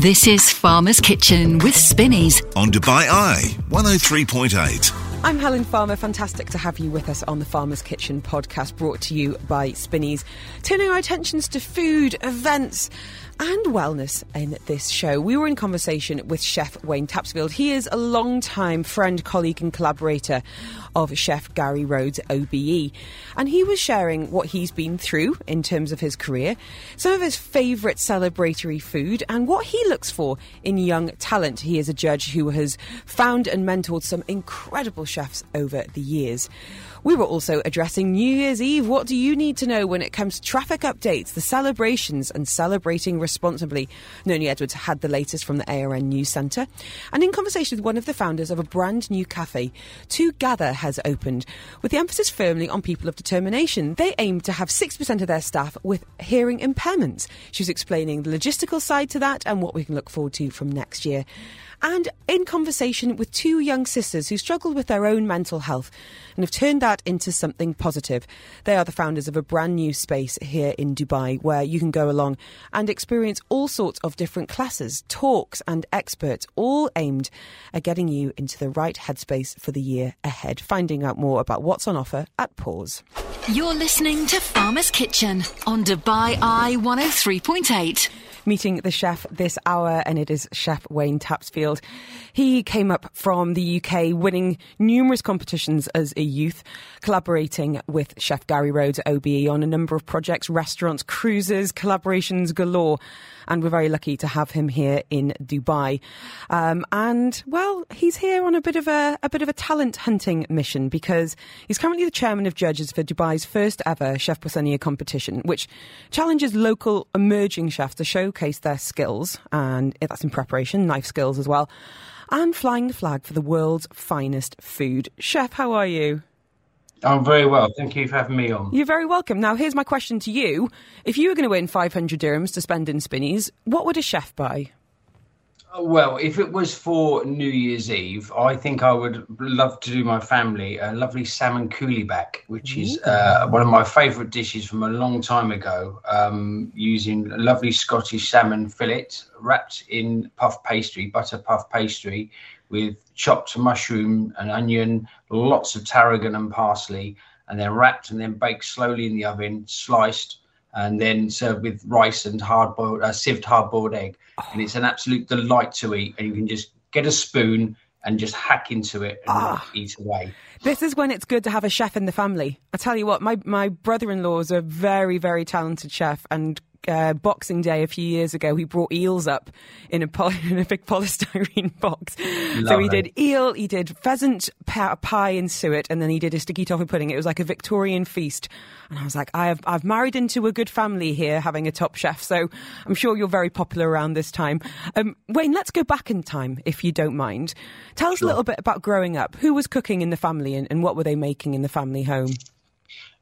This is Farmer's Kitchen with Spinneys. On Dubai Eye 103.8. I'm Helen Farmer. Fantastic to have you with us on the Farmer's Kitchen podcast brought to you by Spinneys. Turning our attentions to food, events, and wellness in this show. We were in conversation with Chef Wayne Tapsfield. He is a long-time friend, colleague, and collaborator of Chef Gary Rhodes OBE. And he was sharing what he's been through in terms of his career, some of his favourite celebratory food, and what he looks for in young talent. He is a judge who has found and mentored some incredible chefs over the years. We were also addressing New Year's Eve. What do you need to know when it comes to traffic updates, the celebrations, and celebrating responsibly? Noni Edwards had the latest from the ARN News Centre. And in conversation with one of the founders of a brand new cafe, To Gather has opened, with the emphasis firmly on people of determination. They aim to have 6% of their staff with hearing impairments. She was explaining the logistical side to that and what we can look forward to from next year and in conversation with two young sisters who struggled with their own mental health and have turned that into something positive. They are the founders of a brand new space here in Dubai where you can go along and experience all sorts of different classes, talks, and experts, all aimed at getting you into the right headspace for the year ahead. Finding out more about what's on offer at Pause. You're listening to Farmer's Kitchen on Dubai Eye 103.8 meeting the chef this hour, and it is Chef Wayne Tapsfield. He came up from the UK, winning numerous competitions as a youth, collaborating with Chef Gary Rhodes OBE on a number of projects, restaurants, cruises, collaborations galore. And we're very lucky to have him here in Dubai. Um, and well, he's here on a bit of a, a bit of a talent hunting mission because he's currently the chairman of judges for Dubai's first ever Chef Poissonnier competition, which challenges local emerging chefs to showcase their skills, and that's in preparation, knife skills as well and flying the flag for the world's finest food. Chef, how are you? I'm very well. Thank you for having me on. You're very welcome. Now, here's my question to you. If you were going to win 500 dirhams to spend in Spinneys, what would a chef buy? Well, if it was for New Year's Eve, I think I would love to do my family a lovely salmon coulibiac, which is uh, one of my favourite dishes from a long time ago, um, using lovely Scottish salmon fillet wrapped in puff pastry, butter puff pastry, with chopped mushroom and onion, lots of tarragon and parsley, and then wrapped and then baked slowly in the oven, sliced and then served with rice and hard boiled, uh, sieved hard boiled egg. And it's an absolute delight to eat. And you can just get a spoon and just hack into it and ah. eat away. This is when it's good to have a chef in the family. I tell you what, my, my brother in law is a very, very talented chef and uh, Boxing Day a few years ago, he brought eels up in a, poly- in a big polystyrene box. So he did eel, he did pheasant pie in suet, and then he did a sticky toffee pudding. It was like a Victorian feast. And I was like, I have, I've married into a good family here, having a top chef. So I'm sure you're very popular around this time. Um, Wayne, let's go back in time, if you don't mind. Tell us sure. a little bit about growing up. Who was cooking in the family, and, and what were they making in the family home?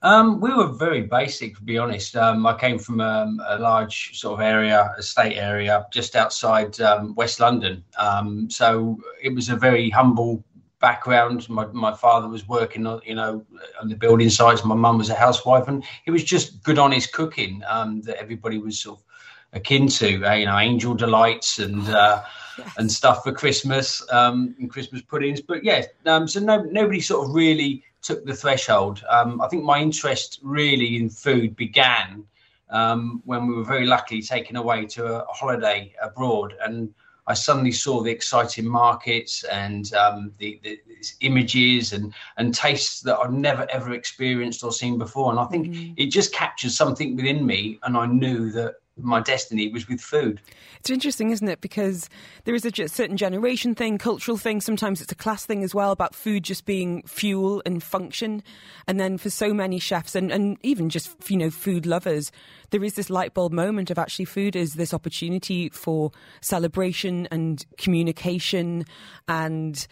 Um, we were very basic, to be honest. Um, I came from um, a large sort of area, estate area, just outside um, West London. Um, so it was a very humble background. My, my father was working on, you know, on the building sites. My mum was a housewife, and it was just good, honest cooking um, that everybody was sort of akin to. Uh, you know, angel delights and. Uh, yes. And stuff for Christmas and Christmas puddings, but yeah, so no, nobody sort of really took the threshold. Um, I think my interest really in food began um, when we were very lucky taken away to a, holiday abroad, and I suddenly saw the exciting markets and um, the, the, images and and tastes that I've never ever experienced or seen before. And I think mm-hmm. it just captured something within me, and I knew that my destiny was with food. It's interesting, isn't it? Because there is a certain generation thing, cultural thing. Sometimes it's a class thing as well about food just being fuel and function. And then for so many chefs and, and even just, you know, food lovers, there is this light bulb moment of actually food is this opportunity for celebration and communication and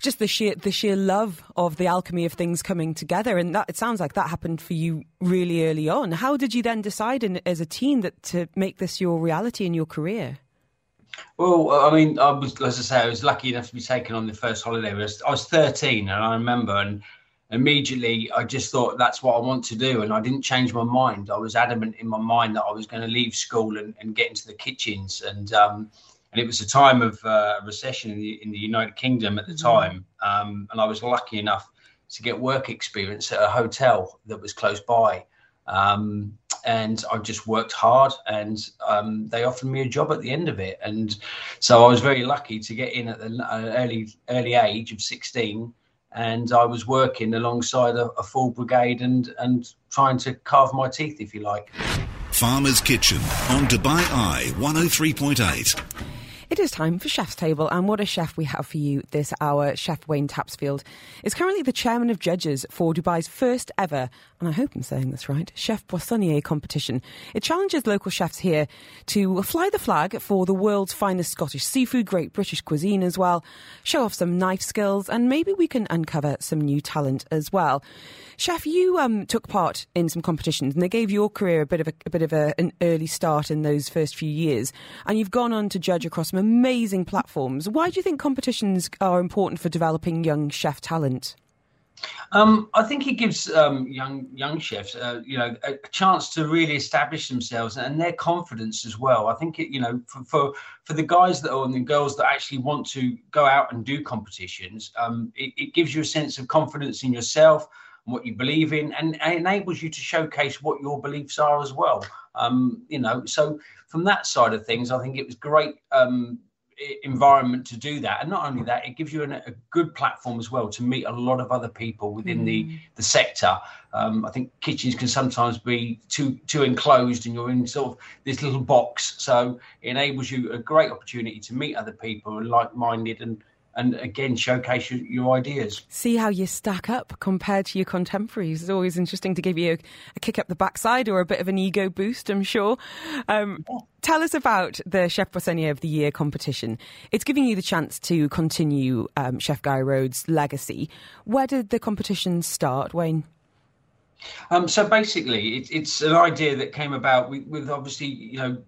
just the sheer the sheer love of the alchemy of things coming together, and that it sounds like that happened for you really early on. How did you then decide, in, as a teen, that to make this your reality in your career? Well, I mean, I was, as I say, I was lucky enough to be taken on the first holiday. I was, I was 13, and I remember, and immediately I just thought that's what I want to do, and I didn't change my mind. I was adamant in my mind that I was going to leave school and, and get into the kitchens, and um, and it was a time of uh, recession in the, in the United Kingdom at the mm-hmm. time, um, and I was lucky enough to get work experience at a hotel that was close by. Um, and I just worked hard, and um, they offered me a job at the end of it, and so I was very lucky to get in at an early early age of sixteen, and I was working alongside a, a full brigade and and trying to carve my teeth, if you like. Farmer's Kitchen on Dubai Eye 103.8. It is time for Chef's Table, and what a chef we have for you this hour. Chef Wayne Tapsfield is currently the chairman of judges for Dubai's first ever, and I hope I'm saying this right, Chef Poissonnier competition. It challenges local chefs here to fly the flag for the world's finest Scottish seafood, great British cuisine as well, show off some knife skills, and maybe we can uncover some new talent as well. Chef, you um, took part in some competitions, and they gave your career a bit of a, a bit of a, an early start in those first few years, and you've gone on to judge across some amazing platforms. Why do you think competitions are important for developing young chef talent? Um, I think it gives um, young young chefs, uh, you know, a chance to really establish themselves and their confidence as well. I think it, you know, for for, for the guys that are and the girls that actually want to go out and do competitions, um, it, it, gives you a sense of confidence in yourself and what you believe in, and, and enables you to showcase what your beliefs are as well. Um, you know, so from that side of things, I think it was great um, environment to do that. And not only that it gives you an, a good platform as well to meet a lot of other people within mm. the the sector. Um, i think kitchens can sometimes be too too enclosed and you're in sort of this little box. So it enables you a great opportunity to meet other people and like-minded and and again showcase your, your, ideas. See how you stack up compared to your contemporaries. It's always interesting to give you a, a kick up the backside or a bit of an ego boost, I'm sure. Um, yeah. Tell us about the Chef Poissonnier of the Year competition. It's giving you the chance to continue um, Chef Guy Rhodes' legacy. Where did the competition start, Wayne? Um, so basically, it, it's an idea that came about with, with obviously, you know,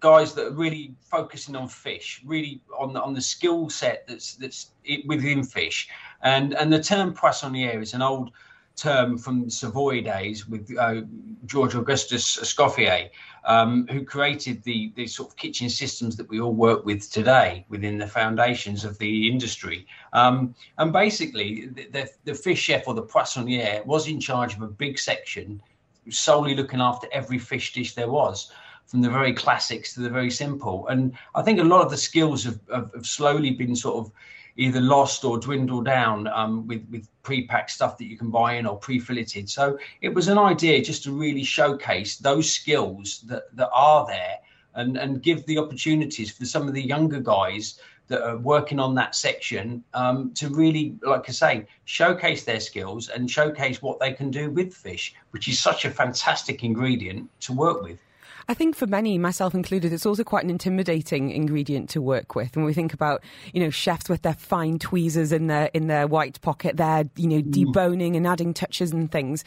guys that are really focusing on fish, really on the, on the skill set that's that's within fish, and and the term poissonnier is an old term from Savoy days with uh, George Augustus Escoffier, um, who created the the sort of kitchen systems that we all work with today within the foundations of the industry. Um, and basically, the, the, the fish chef or the poissonnier was in charge of a big section, solely looking after every fish dish there was from the very classics to the very simple. And I think a lot of the skills have, have, have slowly been sort of either lost or dwindled down um, with, with pre-packed stuff that you can buy in or pre-filleted. So it was an idea just to really showcase those skills that, that are there and, and give the opportunities for some of the younger guys that are working on that section um, to really, like I say, showcase their skills and showcase what they can do with fish, which is such a fantastic ingredient to work with. I think for many, myself included, it's also quite an intimidating ingredient to work with. When we think about, you know, chefs with their fine tweezers in their in their white pocket, they're you know deboning and adding touches and things.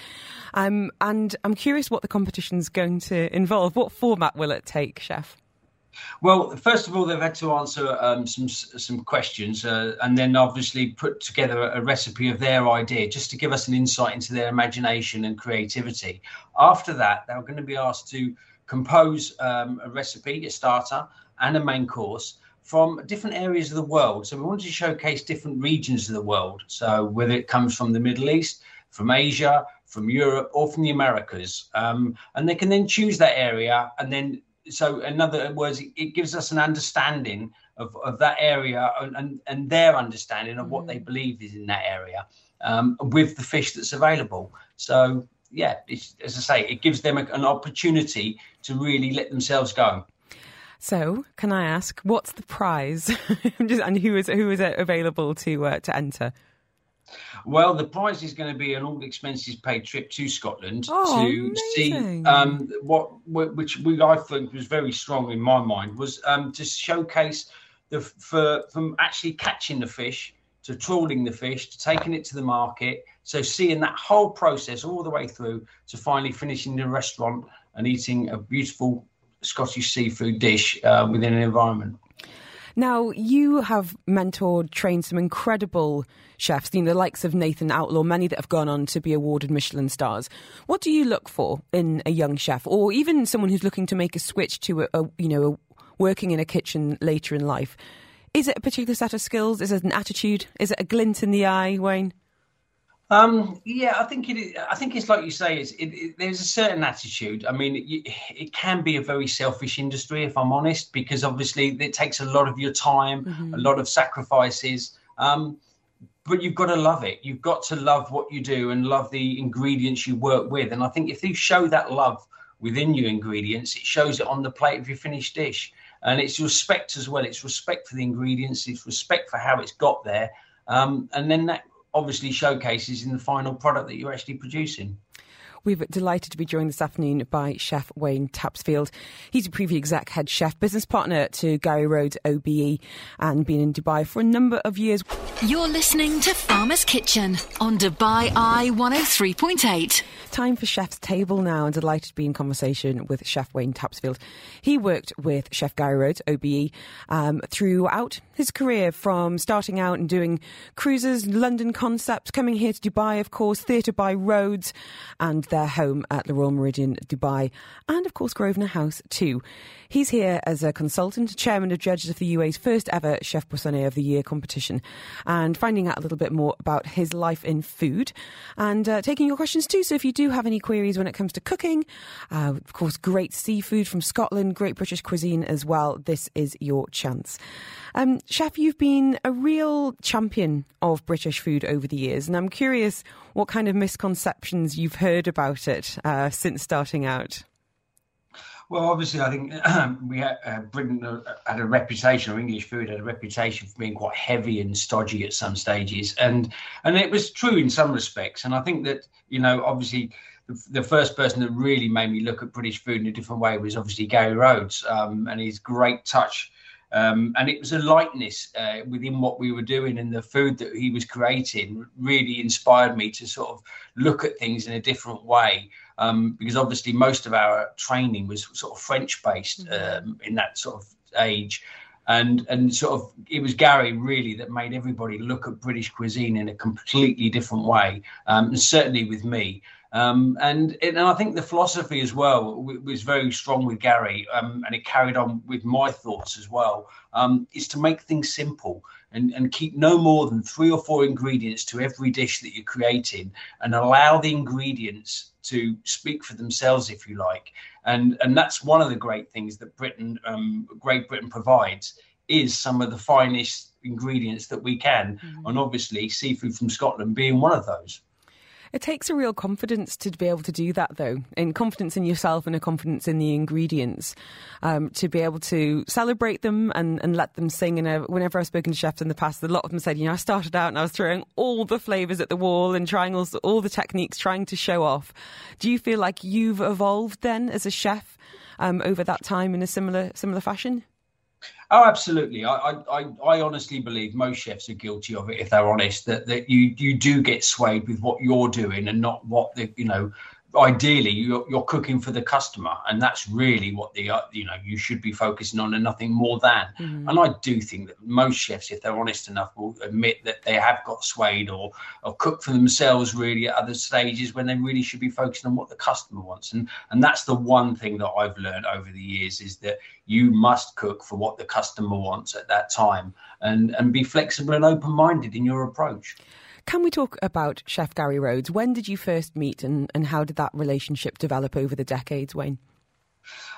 Um, and I'm curious what the competition's going to involve. What format will it take, chef? Well, first of all, they've had to answer um, some some questions, uh, and then obviously put together a, a, recipe of their idea, just to give us an insight into their imagination and creativity. After that, they're going to be asked to compose um, a recipe, a starter, and a main course from different areas of the world. So we wanted to showcase different regions of the world. So whether it comes from the Middle East, from Asia, from Europe, or from the Americas, um, and they can then choose that area, and then so in other words, it gives us an understanding of, of that area and, and, and their understanding of what they mm. believe is in that area um, with the fish that's available. So yeah, as I say, it gives them a, an opportunity to really let themselves go. So, can I ask, what's the prize, and who is who is it available to uh, to enter? Well, the prize is going to be an all expenses paid trip to Scotland oh, to amazing. see um, what which we I think was very strong in my mind was um, to showcase the for from actually catching the fish to trawling the fish to taking it to the market. So seeing that whole process all the way through to finally finishing the restaurant and eating a beautiful Scottish seafood dish uh, within an environment. Now, you have mentored, trained some incredible chefs, you know, the likes of Nathan Outlaw, many that have gone on to be awarded Michelin stars. What do you look for in a young chef, or even someone who's looking to make a switch to a, a you know, a working in a kitchen later in life. Is it a particular set of skills? Is it an attitude? Is it a glint in the eye, Wayne? Um, yeah, I think it. I think it's like you say. It's it, it, there's a certain attitude. I mean, it, it, can be a very selfish industry, if I'm honest, because obviously it takes a lot of your time, mm-hmm. a lot of sacrifices. Um, but you've got to love it. You've got to love what you do and love the ingredients you work with. And I think if you show that love within your ingredients, it shows it on the plate of your finished dish. And it's respect as well. It's respect for the ingredients. It's respect for how it's got there. Um, and then that obviously showcases in the final product that you're actually producing. We're delighted to be joined this afternoon by Chef Wayne Tapsfield. He's a Preview Exec Head Chef, business partner to Gary Rhodes OBE, and been in Dubai for a number of years. You're listening to Farmer's Kitchen on Dubai Eye 103.8. Time for Chef's Table now, and delighted to be in conversation with Chef Wayne Tapsfield. He worked with Chef Gary Rhodes, OBE, um, throughout his career, from starting out and doing cruises, London concepts, coming here to Dubai, of course, Theatre by Rhodes, and their home at the Royal Méridien Dubai, and of course Grosvenor House too. He's here as a consultant, chairman of judges of the UAE's first ever Chef Poissonnier of the Year competition, and finding out a little bit more about his life in food, and uh, taking your questions too. So if you do have any queries when it comes to cooking, uh, of course, great seafood from Scotland, great British cuisine as well, this is your chance. Um, Chef, you've been a real champion of British food over the years, and I'm curious what kind of misconceptions you've heard about it uh, since starting out. Well, obviously, I think we had, uh, Britain uh, had a reputation, or English food had a reputation for being quite heavy and stodgy at some stages, and and it was true in some respects. And I think that you know, obviously, the, the first person that really made me look at British food in a different way was obviously Gary Rhodes, um, and his great touch um, and it was a lightness uh, within what we were doing and the food that he was creating really inspired me to sort of look at things in a different way. Um, because obviously most of our training was sort of French based mm-hmm. um, in that sort of age. And and sort of it was Gary really that made everybody look at British cuisine in a completely different way, um, and certainly with me. Um, and, and I think the philosophy as well was very strong with Gary, um, and it carried on with my thoughts as well. Um, is to make things simple and, and keep no more than three or four ingredients to every dish that you're creating, and allow the ingredients to speak for themselves, if you like. And and that's one of the great things that Britain, um, Great Britain provides is some of the finest ingredients that we can, mm-hmm. and obviously seafood from Scotland being one of those. It takes a real confidence to be able to do that, though, and confidence in yourself and a confidence in the ingredients um, to be able to celebrate them and, and let them sing. And whenever I've spoken to chefs in the past, a lot of them said, you know, I started out and I was throwing all the flavours at the wall and trying all, all the techniques, trying to show off. Do you feel like you've evolved then as a chef um, over that time in a similar similar fashion? Oh, absolutely. I, I, I honestly believe most chefs are guilty of it if they're honest. That that you you do get swayed with what you're doing and not what the you know ideally you're, you're cooking for the customer and that's really what the uh, you know you should be focusing on and nothing more than. Mm. and i do think that most chefs if they're honest enough will admit that they have got swayed or or cook for themselves really at other stages when they really should be focusing on what the customer wants. And and that's the one thing that i've learned over the years is that you must cook for what the customer wants at that time and and be flexible and open-minded in your approach can we talk about Chef Gary Rhodes? When did you first meet and, and how did that relationship develop over the decades, Wayne?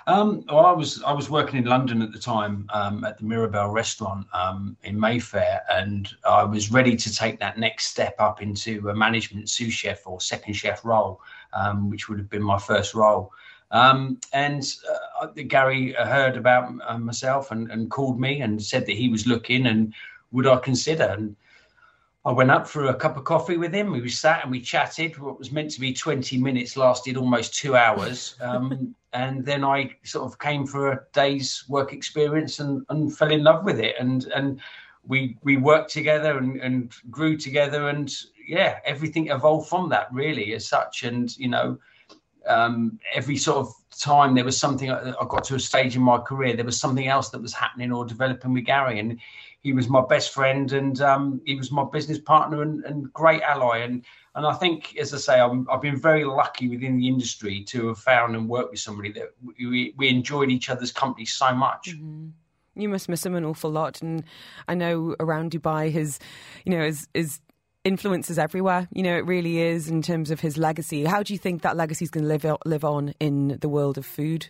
Um, well, I was I was working in London at the time um, at the Mirabelle restaurant um, in Mayfair, and I was ready to take that next step up into a management sous chef or second chef role, um, which would have been my first role. Um, and uh, Gary heard about uh, myself and, and, called me and said that he was looking and would I consider. And I went up for a cup of coffee with him. We sat and we chatted. What was meant to be 20 minutes lasted almost two hours. Um, and then I sort of came for a day's work experience and, and fell in love with it. And and we we worked together and, and grew together. And yeah, everything evolved from that really as such. And, you know, um, every sort of time there was something I got to a stage in my career, there was something else that was happening or developing with Gary, and he was my best friend and um, he was my business partner and, and, great ally. And and I think, as I say, i have been very lucky within the industry to have found and worked with somebody that we, we enjoyed each other's company so much. Mm-hmm. You must miss him an awful lot, and I know around Dubai, his, you know, his, his influences everywhere. You know, it really is in terms of his legacy. How do you think that legacy is going to live live on in the world of food?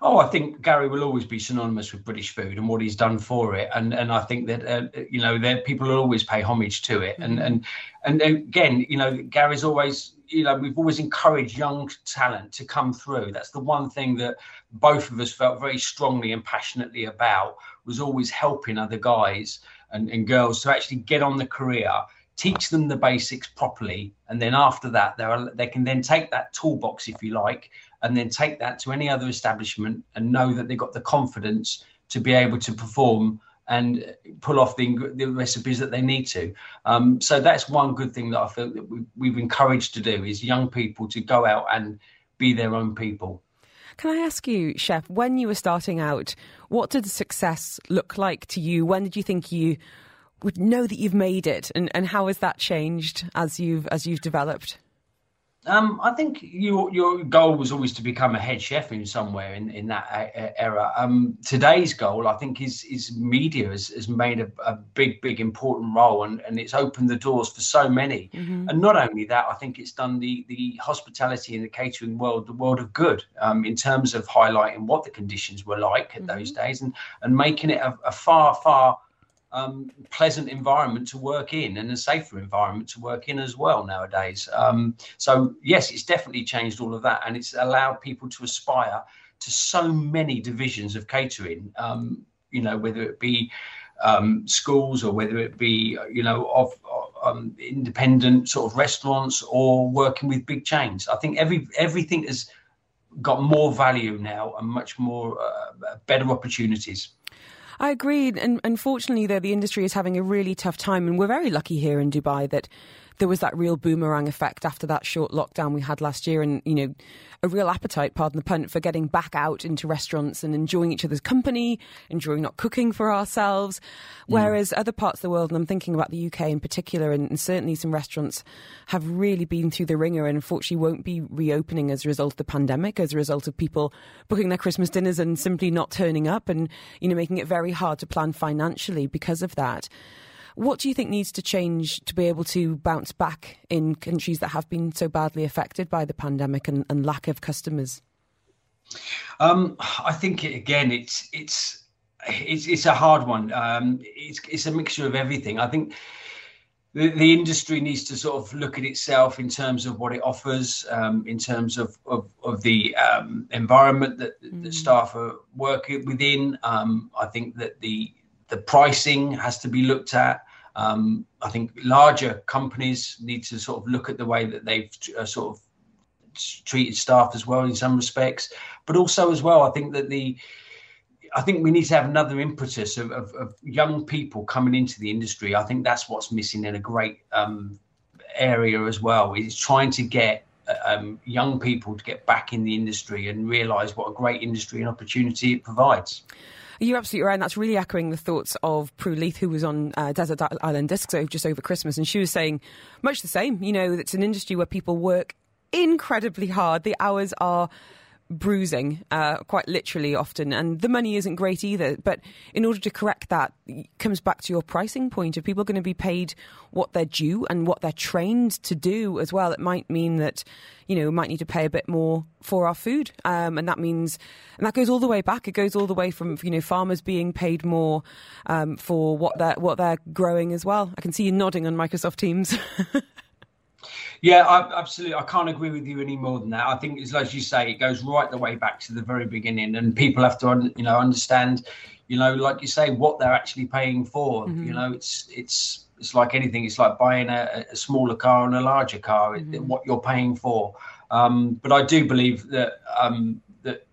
Oh, I think Gary will always be synonymous with British food and what he's done for it, and and I think that uh, you know that people will always pay homage to it, and and and again, you know, Gary's always you know we've always encouraged young talent to come through. That's the one thing that both of us felt very strongly and passionately about was always helping other guys and, and girls to actually get on the career teach them the basics properly and then after that they they can then take that toolbox if you like and then take that to any other establishment and know that they've got the confidence to be able to perform and pull off the, the recipes that they need to. Um, so that's one good thing that I feel that we, we've encouraged to do is young people to go out and be their own people. Can I ask you, Chef, when you were starting out, what did success look like to you? When did you think you would know that you've made it, and, and how has that changed as you've as you've developed? Um, I think your your goal was always to become a head chef in somewhere in, in that era. Um, today's goal, I think, is is media has, has made a, a, big, big, important role, and, and it's opened the doors for so many. Mm-hmm. And not only that, I think it's done the the hospitality and the catering world the world of good um, in terms of highlighting what the conditions were like at mm-hmm. those days, and and making it a, a far, far um, pleasant environment to work in and a safer environment to work in as well nowadays. Um, so yes, it's definitely changed all of that, and it's allowed people to aspire to so many divisions of catering. Um, you know, whether it be um, schools or whether it be you know of, um, independent sort of restaurants or working with big chains. I think every everything has got more value now and much more uh, better opportunities. I agree. And unfortunately, though, the industry is having a really tough time. And we're very lucky here in Dubai that there was that real boomerang effect after that short lockdown we had last year. And, you know, a real appetite, pardon the pun, for getting back out into restaurants and enjoying each other's company, enjoying not cooking for ourselves. Mm. Whereas mm. other parts of the world, and I'm thinking about the UK in particular, and, and, certainly some restaurants have really been through the wringer and unfortunately won't be reopening as a result of the pandemic, as a result of people booking their Christmas dinners and simply not turning up and, you know, making it very hard to plan financially because of that. What do you think needs to change to be able to bounce back in countries that have been so badly affected by the pandemic and, and lack of customers? Um, I think again, it's it's it's it's a hard one. Um, it's it's a mixture of everything. I think the, the industry needs to sort of look at itself in terms of what it offers, um, in terms of of, of the um, environment that mm. the staff are working within. Um, I think that the the pricing has to be looked at. Um, I think larger companies need to sort of look at the way that they've uh, sort of treated staff as well in some respects, but also as well, I think that the I think we need to have another impetus of, of, of young people coming into the industry. I think that's what's missing in a great um, area as well. Is trying to get um, young people to get back in the industry and realise what a great industry and opportunity it provides. You're absolutely right. And that's really echoing the thoughts of Prue Leith, who was on uh, Desert Island Discs just over Christmas. And she was saying much the same. You know, it's an industry where people work incredibly hard. The hours are bruising, uh, quite literally often, and the money isn't great either. But in order to correct that, comes back to your pricing point. If people are going to be paid what they're due and what they're trained to do as well, it might mean that you know we might need to pay a bit more for our food, um, and that means and that goes all the way back. It goes all the way from you know farmers being paid more um, for what they're what they're growing as well. I can see you nodding on Microsoft Teams. Yeah, I, absolutely. I can't agree with you any more than that. I think, it's like you say, it goes right the way back to the very beginning, and people have to, you know, understand, you know, like you say, what they're actually paying for. Mm-hmm. You know, it's it's it's like anything. It's like buying a, a smaller car and a larger car. Mm-hmm. What you're paying for. Um, but I do believe that um, that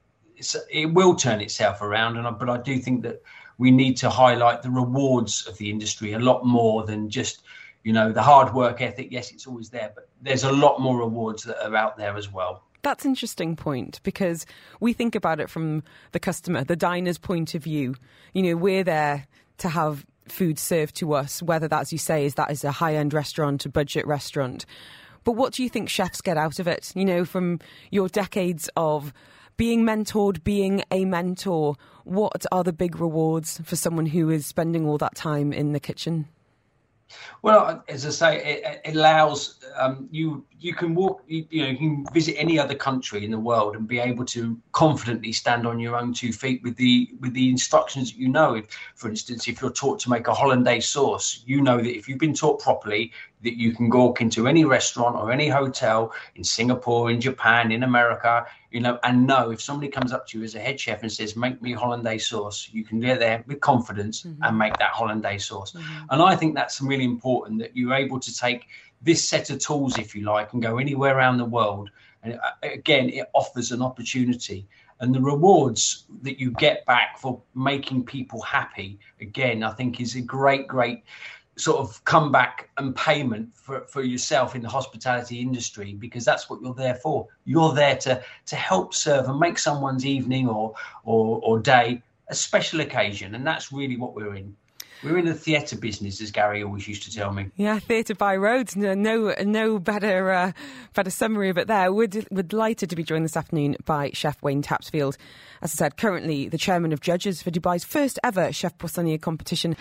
it will turn itself around, and I, but I do think that we need to highlight the rewards of the industry a lot more than just you know the hard work ethic yes it's always there but there's a lot more rewards that are out there as well That's an interesting point because we think about it from the customer, the diner's point of view. You know, we're there to have food served to us, whether that's, you say, is that is a high end restaurant, a budget restaurant. But what do you think chefs get out of it? You know, from your decades of being mentored, being a mentor, what are the big rewards for someone who is spending all that time in the kitchen? Well, as I say, it, it allows um, you you can walk you, you, know you can visit any other country in the world and be able to confidently stand on your own two feet with the with the instructions that you know. If, for instance, if you're taught to make a hollandaise sauce, you know that if you've been taught properly, that you can walk into any restaurant or any hotel in Singapore, in Japan, in America, you know, and know if somebody comes up to you as a head chef and says, "Make me hollandaise sauce," you can get there with confidence mm-hmm. and make that hollandaise sauce. Mm-hmm. And I think that's really important that you're able to take this set of tools, if you like, and go anywhere around the world. And uh, again, it offers an opportunity. And the rewards that you get back for making people happy, again, I think is a great, great sort of comeback and payment for, for yourself in the hospitality industry because that's what you're there for. You're there to to help serve and make someone's evening or or, or day a special occasion, and that's really what we're in. We're in the theatre business, as Gary always used to tell me. Yeah, Theatre by Rhodes. No, no, better, uh, better summary of it there. We're, d- we're delighted to be joined this afternoon by Chef Wayne Tapsfield. As I said, currently the chairman of judges for Dubai's first ever Chef Poissonnier competition.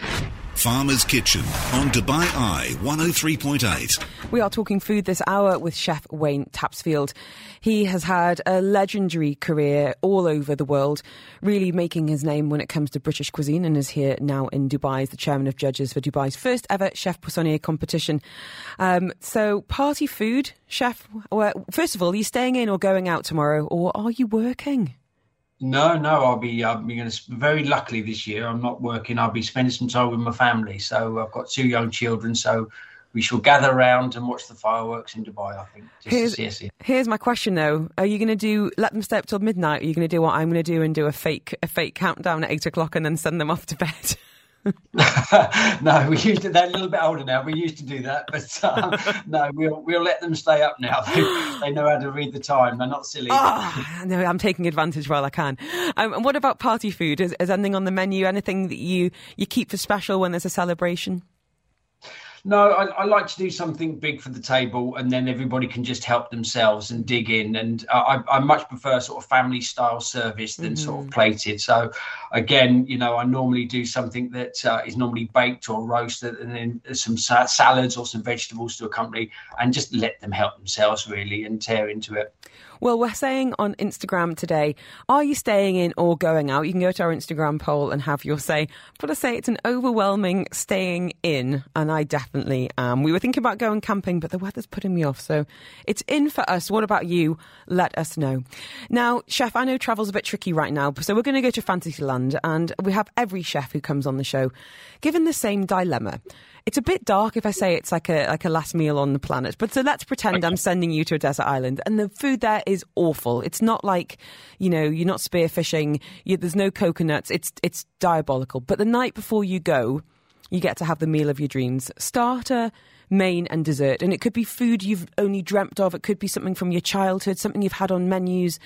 Farmer's Kitchen on Dubai Eye 103.8. We are talking food this hour with Chef Wayne Tapsfield. He has had a legendary career all over the world, really making his name when it comes to British cuisine and is here now in Dubai as the chairman of judges for Dubai's first ever Chef Poissonnier competition. Um, so, party food, Chef, first of all, are you staying in or going out tomorrow or are you working? No, no, I'll be. Be going to. Very luckily this year, I'm not working. I'll be spending some time with my family. So I've got two young children. So we shall gather around and watch the fireworks in Dubai. I think. here's, here's my question though: Are you going to do let them stay up till midnight? Are you going to do what I'm going to do and do a fake a fake countdown at eight o'clock and then send them off to bed? no, we used to. They're a little bit older now. We used to do that, but um, no, we'll we'll let them stay up now. They, they, know how to read the time. They're not silly. Oh, no, I'm taking advantage while I can. Um, and what about party food? Is, is anything on the menu? Anything that you you keep for special when there's a celebration? No, I, I, like to do something big for the table, and then everybody can just help themselves and dig in. And I, I much prefer sort of family style service than mm-hmm. sort of mm-hmm. plated. So, again, you know, I normally do something that uh, is normally baked or roasted, and then some salads or some vegetables to accompany, and just let them help themselves really and tear into it. Well, we're saying on Instagram today, are you staying in or going out? You can go to our Instagram poll and have your say. But I say it's an overwhelming staying in, and I definitely am. We were thinking about going camping, but the weather's putting me off, so it's in for us. What about you? Let us know. Now, chef, I know travel's a bit tricky right now, so we're going to go to Fantasyland, and we have every chef who comes on the show given the same dilemma. It's a bit dark if I say it's like a like a last meal on the planet. But so let's pretend I'm sending you to a desert island, and the food there is awful. It's not like you know you're not spearfishing. You, there's no coconuts. It's it's diabolical. But the night before you go, you get to have the meal of your dreams: starter, main, and dessert. And it could be food you've only dreamt of. It could be something from your childhood, something you've had on menus,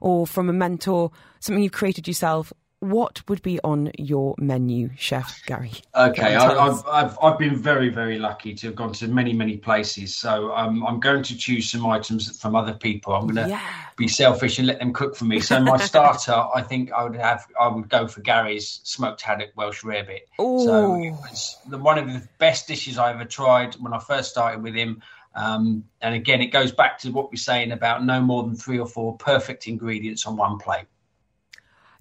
or from a mentor, something you've created yourself what would be on your menu, Chef Gary? Okay, I, have I've, I've been very, very lucky to have gone to many, many places. So um, I'm going to choose some items from other people. I'm going to yeah. be selfish and let them cook for me. So my starter, I think I would have, I would go for Gary's smoked haddock Welsh rarebit. Ooh. So it was the, one of the best dishes I ever tried when I first started with him. Um, and again, it goes back to what we're saying about no more than three or four perfect ingredients on one plate.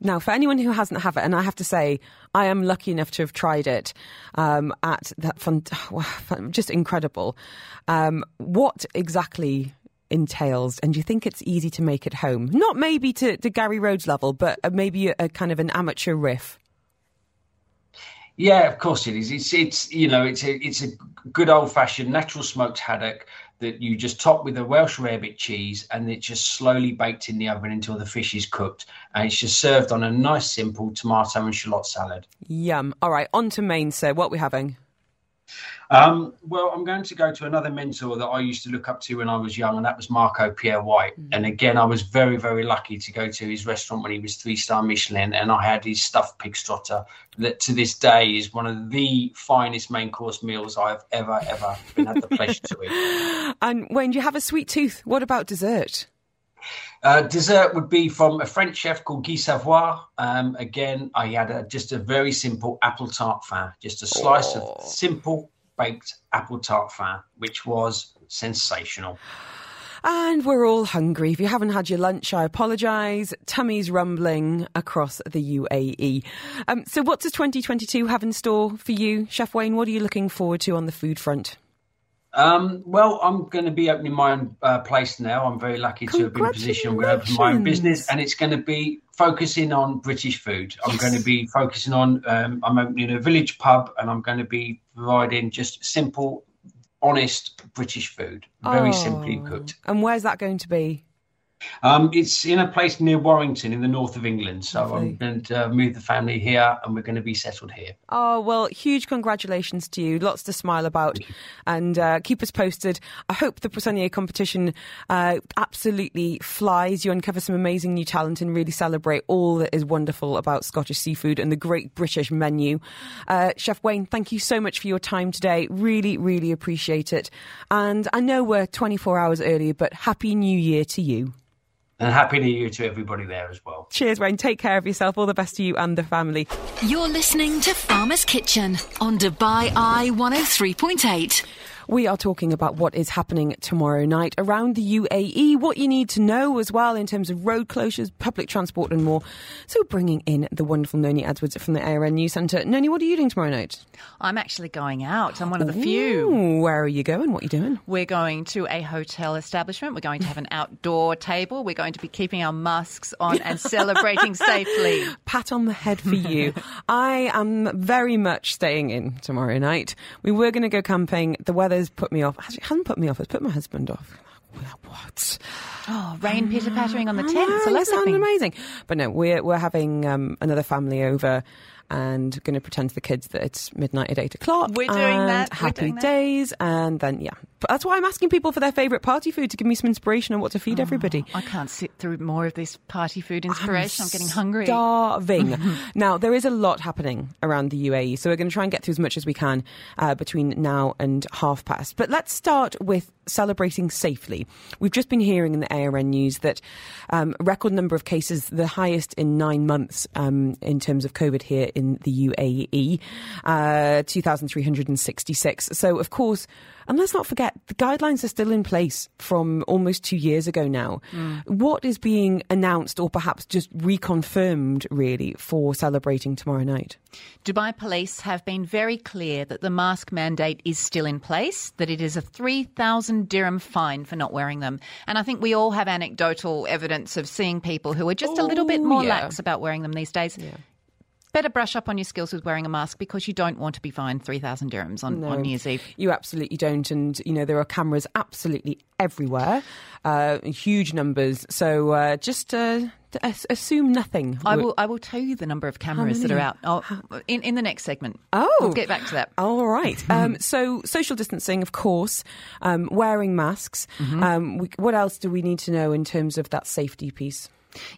Now, for anyone who hasn't had it, and I have to say, I am lucky enough to have tried it um, at that fun, just incredible. Um, what exactly entails, and do you think it's easy to make at home? Not maybe to, to Gary Rhodes level, but maybe a, a kind of an amateur riff. Yeah, of course it is. It's it's you know it's a it's a good old fashioned natural smoked haddock that you just top with a Welsh rarebit cheese and it's just slowly baked in the oven until the fish is cooked. And it's just served on a nice, simple tomato and shallot salad. Yum. All right, on to main, sir. What are we having? Um, well, I'm going to go to another mentor that I used to look up to when I was young, and that was Marco Pierre White. Mm. And again, I was very, very lucky to go to his restaurant when he was three star Michelin, and I had his stuffed pig trotter that to this day is one of the finest main course meals I've ever, ever been had the pleasure to eat. And when you have a sweet tooth, what about dessert? Uh, dessert would be from a French chef called Guy Savoy. Um, again, I had a, just a very simple apple tart fin, just a slice oh. of simple baked apple tart fin, which was sensational. And we're all hungry. If you haven't had your lunch, I apologise. Tummy's rumbling across the UAE. Um, so, what does 2022 have in store for you, Chef Wayne? What are you looking forward to on the food front? Um, well, I'm going to be opening my own uh, place now. I'm very lucky to be in a position where I open my own business, and it's going to be focusing on British food. I'm yes. going to be focusing on. Um, I'm opening a village pub, and I'm going to be providing just simple, honest British food, very oh. simply cooked. And where's that going to be? Um, it's in a place near Warrington in the north of England. So. I'm going to uh, move the family here and we're going to be settled here. Oh, well, huge congratulations to you. Lots to smile about and uh, keep us posted. I hope the Poissonnier competition uh, absolutely flies. You uncover some amazing new talent and really celebrate all that is wonderful about Scottish seafood and the great British menu. Uh, Chef Wayne, thank you so much for your time today. Really, really appreciate it. And I know we're 24 hours early, but Happy New Year to you. And happy new year to everybody there as well. Cheers, Wayne. Take care of yourself. All the best to you and the family. You're listening to Farmer's Kitchen on Dubai Eye 103.8. We are talking about what is happening tomorrow night around the UAE, what you need to know as well in terms of road closures, public transport, and more. So, bringing in the wonderful Noni Edwards from the ARN News Centre. Noni, what are you doing tomorrow night? I'm actually going out. I'm one of the Ooh, few. Where are you going? What are you doing? We're going to a hotel establishment. We're going to have an outdoor table. We're going to be keeping our masks on and celebrating safely. Pat on the head for you. I am very much staying in tomorrow night. We were going to go camping. The weather has put me off. It hasn't put me off. It's put my husband off. What? Oh, rain pitter pattering on the tent. So that sounds amazing. But no, we're we're having um, another family over and going to pretend to the kids that it's midnight at eight o'clock. We're doing that. Happy doing days, that. and then yeah. But that's why I'm asking people for their favourite party food to give me some inspiration on what to feed oh, everybody. I can't sit through more of this party food inspiration. I'm, I'm getting hungry. Starving. now there is a lot happening around the UAE, so we're going to try and get through as much as we can uh, between now and half past. But let's start with celebrating safely. We've just been hearing in the ARN news that um, record number of cases, the highest in nine months um, in terms of COVID here in the UAE, uh, 2,366. So, of course, and let's not forget, the guidelines are still in place from almost two years ago now. Mm. What is being announced or perhaps just reconfirmed, really, for celebrating tomorrow night? Dubai police have been very clear that the mask mandate is still in place, that it is a 3,000 dirham fine for not wearing them. And I think we all have anecdotal evidence of seeing people who are just oh, a little bit more yeah. lax about wearing them these days. Yeah better brush up on your skills with wearing a mask because you don't want to be fined 3,000 dirhams on, no, on New Year's Eve. You absolutely don't. And, you know, there are cameras absolutely everywhere, uh, huge numbers. So uh, just uh, assume nothing. I will. I will tell you the number of cameras that are out oh, in in the next segment. Oh, we'll get back to that. All right. um, so social distancing, of course, um, wearing masks. Mm-hmm. Um, we, what else do we need to know in terms of that safety piece?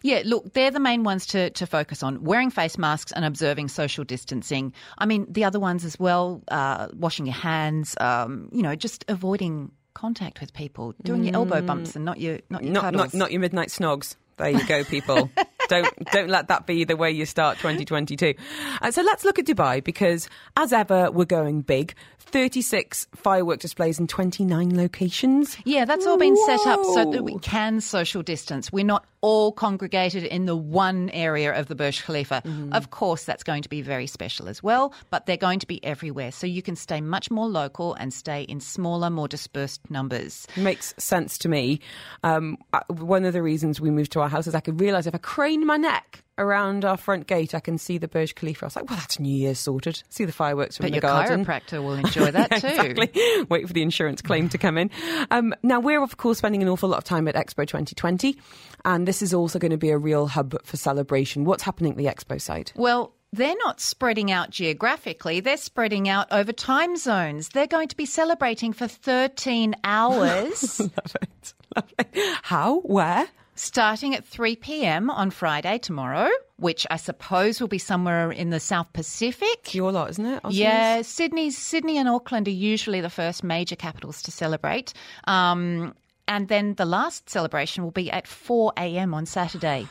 Yeah, look, they're the main ones to, to focus on wearing face masks and observing social distancing. I mean, the other ones as well, uh, washing your hands, um, you know, just avoiding contact with people, doing mm. your elbow bumps and not your not your not, not, not your midnight snogs. There you go, people. don't don't let that be the way you start 2022. Uh, so let's look at Dubai because, as ever, we're going big. 36 firework displays in 29 locations. Yeah, that's all been Whoa. set up so that we can social distance. We're not all congregated in the one area of the Burj Khalifa. Mm-hmm. Of course, that's going to be very special as well, but they're going to be everywhere. So you can stay much more local and stay in smaller, more dispersed numbers. Makes sense to me. Um, one of the reasons we moved to our house is I could realise if I crane my neck around our front gate, I can see the Burj Khalifa. I was like, well, that's New Year's sorted. See the fireworks from but the garden. your chiropractor will enjoy that too. exactly. Wait for the insurance claim to come in. Um, now, we're, of course, spending an awful lot of time at Expo 2020, and this is also going to be a real hub for celebration. What's happening at the Expo site? Well, they're not spreading out geographically, they're spreading out over time zones. They're going to be celebrating for 13 hours. Love it. Love it. How? Where? Starting at 3 p.m. on Friday tomorrow, which I suppose will be somewhere in the South Pacific. Your lot, isn't it? Yeah, Sydney, Sydney and Auckland are usually the first major capitals to celebrate. Um, and then the last celebration will be at 4 a.m. on Saturday.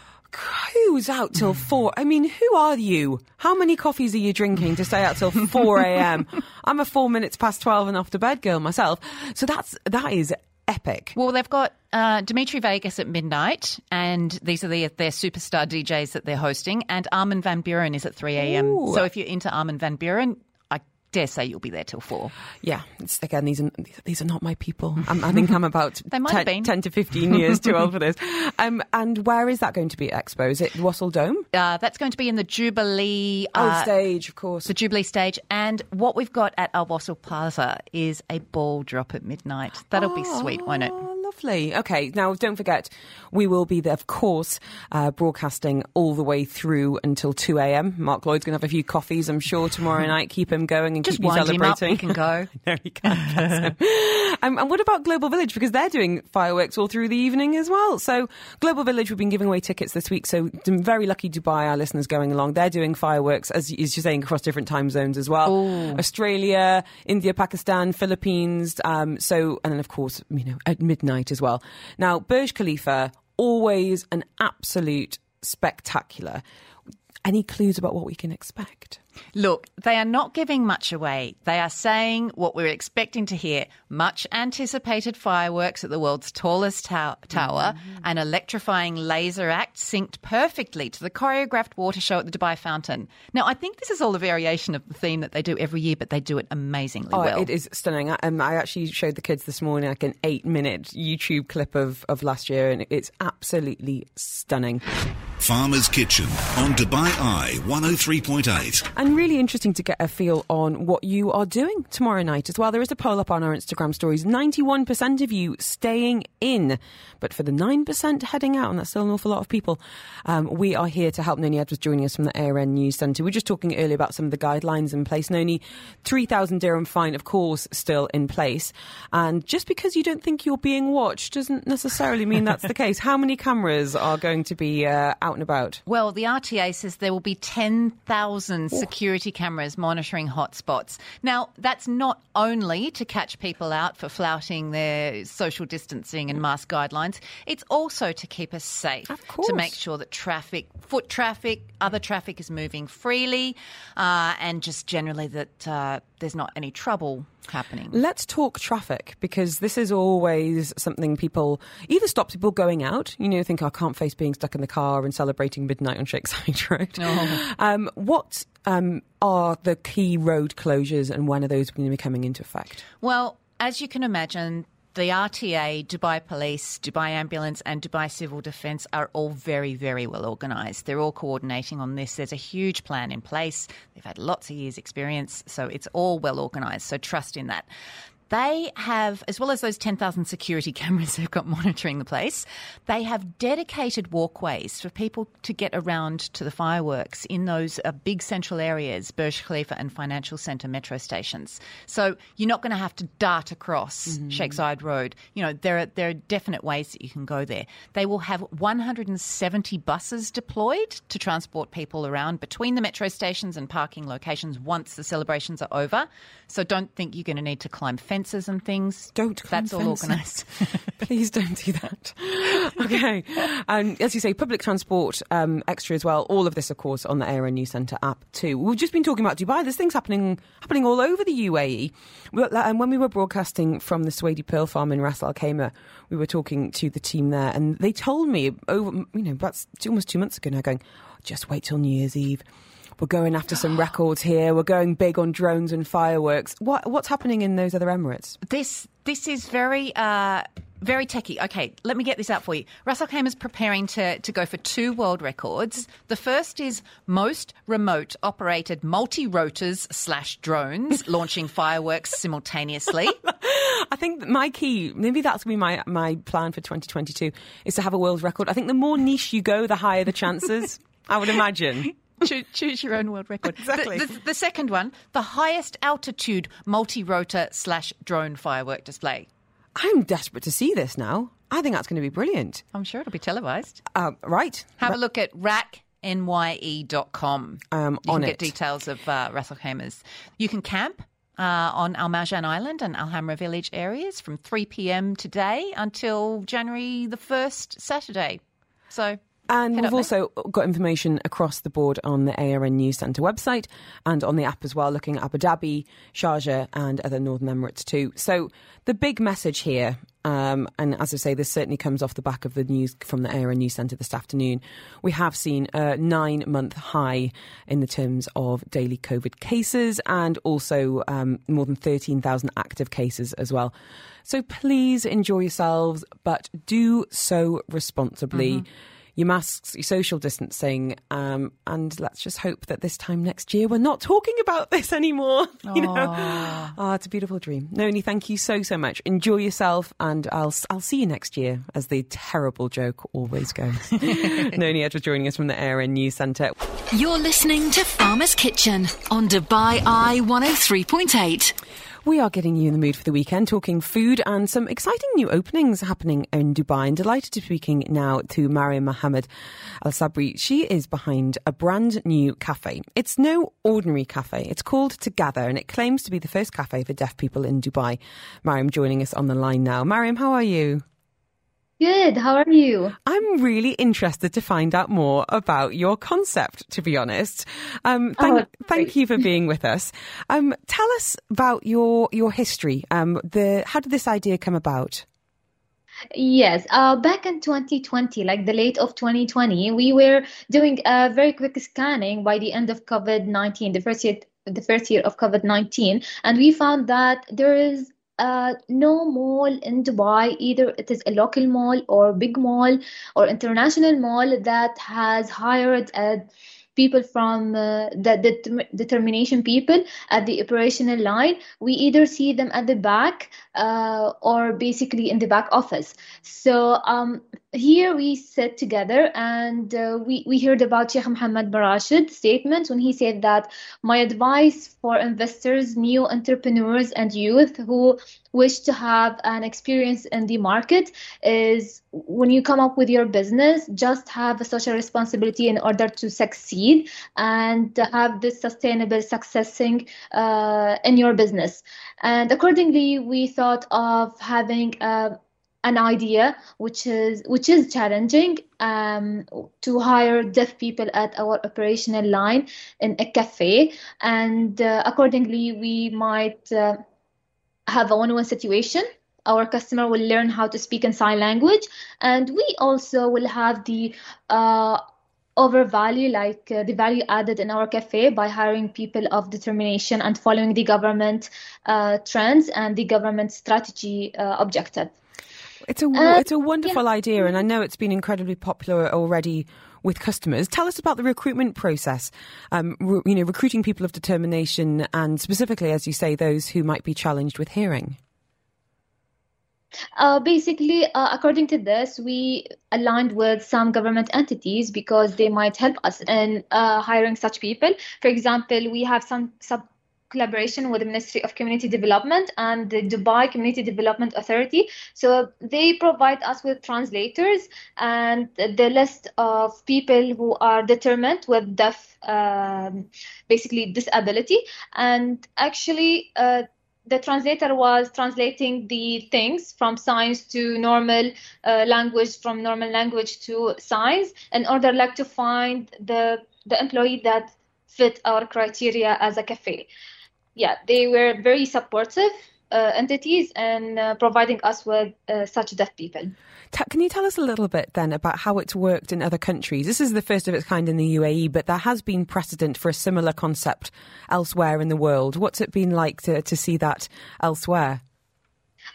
Who's out till four? I mean, who are you? How many coffees are you drinking to stay out till four a.m.? I'm a four minutes past twelve and off to bed girl myself. So that's that is epic. Well, they've got uh, Dimitri Vegas at midnight, and these are the, their superstar DJs that they're hosting, and Armin van Buuren is at 3 a.m. So if you're into Armin van Buuren, dare say you'll be there till 4. Yeah, it's, again, these are these are not my people. I'm, I think I'm about might 10, have been. 10 to fifteen years too old for this. Um, and where is that going to be at Expo? Is it Wasl Dome? Uh, that's going to be in the Jubilee. Oh, uh, stage, of course. the Jubilee stage. And what we've got at Al Wasl Plaza is a ball drop at midnight. That'll be sweet, won't it? Lovely. Okay, now don't forget, we will be there, of course, uh, broadcasting all the way through until 2 a.m. Mark Lloyd's going to have a few coffees, I'm sure, tomorrow night. Keep him going and Just keep you wind him up, celebrating. he can go. there he can. um, and what about Global Village? Because they're doing fireworks all through the evening as well. So, Global Village, we've been giving away tickets this week. So, some very lucky Dubai, our listeners going along. They're doing fireworks, as, as you're saying, across different time zones as well. Australia, India, Pakistan, Philippines. Um, so, and then, of course, you know, at midnight as well. Now, Burj Khalifa, always an absolute spectacular. Any clues about what we can expect? Look, they are not giving much away. They are saying what we're expecting to hear much anticipated fireworks at the world's tallest tow- tower, an electrifying laser act synced perfectly to the choreographed water show at the Dubai Fountain. Now, I think this is all a variation of the theme that they do every year, but they do it amazingly Oh, well. it is stunning. I, um, I actually showed the kids this morning like an eight minute YouTube clip of, of last year, and it's absolutely stunning. Farmer's Kitchen on Dubai Eye 103.8. And really interesting to get a feel on what you are doing tomorrow night as well. There is a poll up on our Instagram stories 91% of you staying in, but for the 9% heading out, and that's still an awful lot of people, um, we are here to help. Noni Edwards joining us from the ARN News Centre. We were just talking earlier about some of the guidelines in place. Noni, 3,000 dirham fine, of course, still in place. And just because you don't think you're being watched doesn't necessarily mean that's the case. How many cameras are going to be uh, out and about? Well, the RTA says there will be 10,000 security cameras monitoring hotspots. Now, that's not only to catch people out for flouting their social distancing and mask guidelines, it's also to keep us safe. Of course. To make sure that traffic, foot traffic, other traffic is moving freely, uh, and just generally that uh, there's not any trouble happening. Let's talk traffic because this is always something people either stops people going out, you know, think I can't face being stuck in the car and celebrating midnight on Sheikh Zayed Road. Um, what um, are the key road closures and when are those going to be coming into effect? Well, as you can imagine, the RTA, Dubai Police, Dubai Ambulance, and Dubai Civil Defence are all very, very well organised. They're all coordinating on this. There's a huge plan in place. They've had lots of years' experience, so it's all well organised. So trust in that. They have, as well as those 10,000 security cameras they've got monitoring the place, they have dedicated walkways for people to get around to the fireworks in those uh, big central areas, Burj Khalifa and Financial Centre metro stations. So you're not going to have to dart across Sheikh Zayed Road. You know, there are, there are definite ways that you can go there. They will have 170 buses deployed to transport people around between the metro stations and parking locations once the celebrations are over. So don't think you're going to need to climb fences and things. Don't That's all organised. Please don't do that. okay. And as you say, public transport um, extra as well. All of this, of course, on the ARN News Centre app too. We've just been talking about Dubai. There's things happening happening all over the UAE. And when we were broadcasting from the Suwaidi Pearl Farm in Ras Al Khaimah, we were talking to the team there, and they told me over, you know, about almost two months ago now, going, just wait till New Year's Eve. We're going after some records here. We're going big on drones and fireworks. What what's happening in those other Emirates? this this is very uh, very techy. Okay, let me get this out for you. Russell is preparing to, to go for two world records. The first is most remote operated multi rotors slash drones launching fireworks simultaneously. I think my key, maybe that's going to be my, my plan for 2022, is to have a world record. I think the more niche you go, the higher the chances, I would imagine. Choose, choose your own world record. Exactly. The, the, the second one, the highest altitude multi-rotor slash drone firework display. I'm desperate to see this now. I think that's going to be brilliant. I'm sure it'll be televised. Uh, right. Have a look at raknye.com. Um, you on can it. get details of uh, Ras You can camp uh, on Al Marjan Island and Al Hamra Village areas from 3 p.m. today until January the 1st, Saturday. So And Head we've also got information across the board on the ARN News Centre website and on the app as well, looking at Abu Dhabi, Sharjah, and other Northern Emirates too. So the big message here, um, and as I say, this certainly comes off the back of the news from the ARN News Centre this afternoon. We have seen a nine month high in the terms of daily COVID cases and also um, more than 13,000 active cases as well. So please enjoy yourselves, but do so responsibly your masks, your social distancing, um, and let's just hope that this time next year we're not talking about this anymore. You know, ah, it's a beautiful dream. Noni, thank you so so much. Enjoy yourself, and I'll I'll see you next year, as the terrible joke always goes. Noni Edwards joining us from the ARN News Centre. You're listening to Farmer's Kitchen on Dubai Eye 103.8. We are getting you in the mood for the weekend, talking food and some exciting new openings happening in Dubai. And delighted to be speaking now to Mariam Mohammed Al Sabri. She is behind a brand new cafe. It's no ordinary cafe. It's called Together, and it claims to be the first cafe for deaf people in Dubai. Mariam joining us on the line now. Mariam, how are you? Good. How are you? I'm really interested to find out more about your concept, to be honest. Um, thank, Oh, thank you for being with us. Um, tell us about your, your history. Um, the, how did this idea come about? Yes. Uh, back in 2020, like the late of 2020, we were doing a very quick scanning by the end of COVID-19, the first year, the first year of COVID-19, and we found that there is uh, no mall in Dubai, either it is a local mall or big mall or international mall that has hired uh, people from uh, the det- determination people at the operational line. We either see them at the back uh, or basically in the back office. So um, here we sat together and uh, we, we heard about Sheikh Mohammed bin Rashid's statement when he said that my advice for investors, new entrepreneurs, and youth who wish to have an experience in the market is when you come up with your business, just have a social responsibility in order to succeed and have this sustainable successing uh, in your business. And accordingly, we thought of having a an idea which is which is challenging um, to hire deaf people at our operational line in a cafe. And uh, accordingly we might uh, have a one-on-one situation. Our customer will learn how to speak in sign language. And we also will have the uh, overvalue like uh, the value added in our cafe by hiring people of determination and following the government uh, trends and the government strategy uh, objective It's a, Uh, it's a wonderful idea, and I know it's been incredibly popular already with customers. Tell us about the recruitment process. Um, re- you know, recruiting people of determination, and specifically, as you say, those who might be challenged with hearing. Uh, basically, uh, according to this, we aligned with some government entities because they might help us in uh, hiring such people. For example, we have some sub collaboration with the Ministry of Community Development and the Dubai Community Development Authority. So they provide us with translators and the list of people who are determined with deaf, um, basically disability. And actually, uh, the translator was translating the things from signs to normal uh, language, from normal language to signs, in order like to find the the employee that fit our criteria as a cafe. Yeah, they were very supportive uh, entities and uh, providing us with uh, such deaf people. Can you tell us a little bit then about how it's worked in other countries? This is the first of its kind in the UAE, but there has been precedent for a similar concept elsewhere in the world. What's it been like to, to see that elsewhere?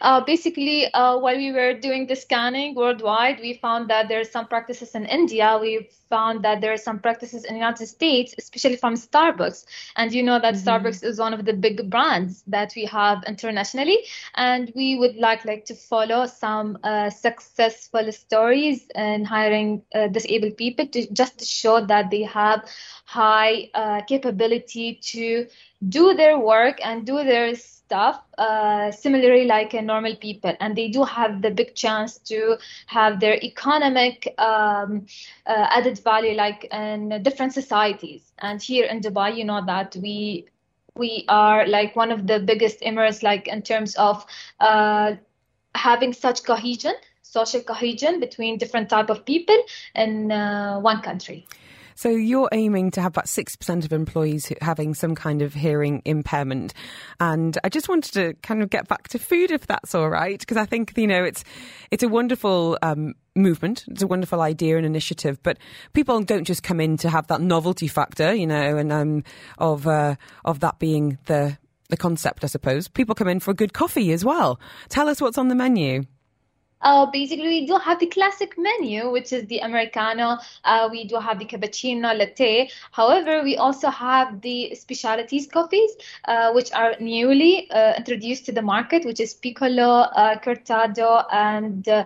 Uh, basically, uh, while we were doing the scanning worldwide, we found that there are some practices in India. We found that there are some practices in the United States, especially from Starbucks. And you know that mm-hmm. Starbucks is one of the big brands that we have internationally, and we would like like to follow some uh, successful stories in hiring uh, disabled people to just to show that they have high uh, capability to do their work and do their stuff uh, similarly like a normal people and they do have the big chance to have their economic um, uh, added value like in different societies. And here in dubai you know that we we are like one of the biggest emirs like in terms of uh, having such cohesion social cohesion between different type of people in uh, one country so you're aiming to have about 6% of employees having some kind of hearing impairment. And I just wanted to kind of get back to food, if that's all right, because I think, you know, it's, it's a wonderful, um, movement. It's a wonderful idea and initiative, but people don't just come in to have that novelty factor, you know, and um, of uh, of that being the the concept, I suppose. People come in for a good coffee as well. Tell us what's on the menu. Uh, basically, we do have the classic menu, which is the Americano. Uh, we do have the cappuccino, latte. However, we also have the specialties coffees, uh, which are newly uh, introduced to the market, which is piccolo, uh, cortado, and uh,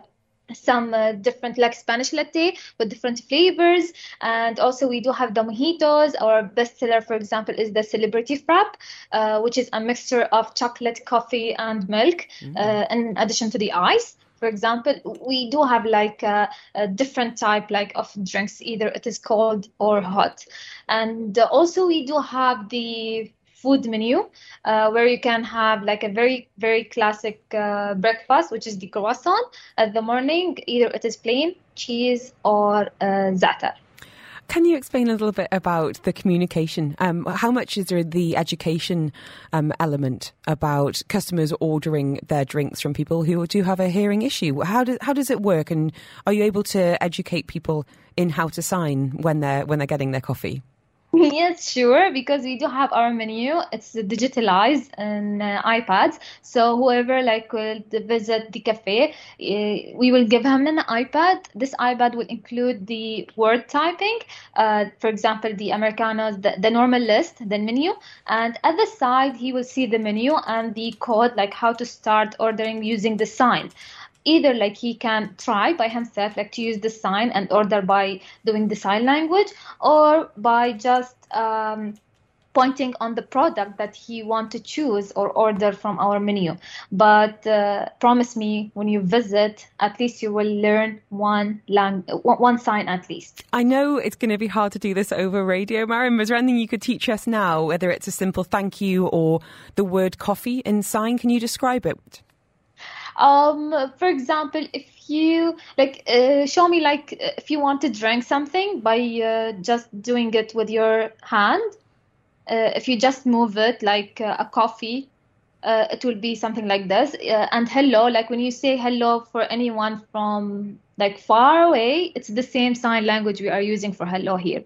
some uh, different like Spanish latte with different flavors. And also we do have the mojitos. Our bestseller, for example, is the celebrity frap, uh, which is a mixture of chocolate, coffee, and milk, mm-hmm. uh, in addition to the ice for example we do have like a, a, different type like of drinks. Either it is cold or hot. And also we do have the food menu uh, where you can have like a very very classic uh, breakfast which is the croissant at the morning. Either it is plain cheese or uh, za'atar can you explain a little bit about the communication? Um, how much is there the education um, element about customers ordering their drinks from people who do have a hearing issue? How, do, how does it work? And are you able to educate people in how to sign when they're when they're getting their coffee? Yes, sure, because we do have our menu. It's digitalized in uh, iPads. So whoever like will visit the cafe, uh, we will give him an iPad. This iPad will include the word typing, uh, for example, the Americanos, the, the normal list, the menu, and at the side he will see the menu and the code, like how to start ordering using the sign either like he can try by himself like to use the sign and order by doing the sign language or by just um, pointing on the product that he want to choose or order from our menu. But uh, promise me when you visit at least you will learn one lang- one sign at least. I know it's going to be hard to do this over radio mariam is there anything you could teach us now whether it's a simple thank you or the word coffee in sign? Can you describe it um, for example, if you like, uh, show me like if you want to drink something by uh, just doing it with your hand. Uh, if you just move it like uh, a coffee, uh, it will be something like this. Uh, and hello, like when you say hello for anyone from like far away, it's the same sign language we are using for hello here.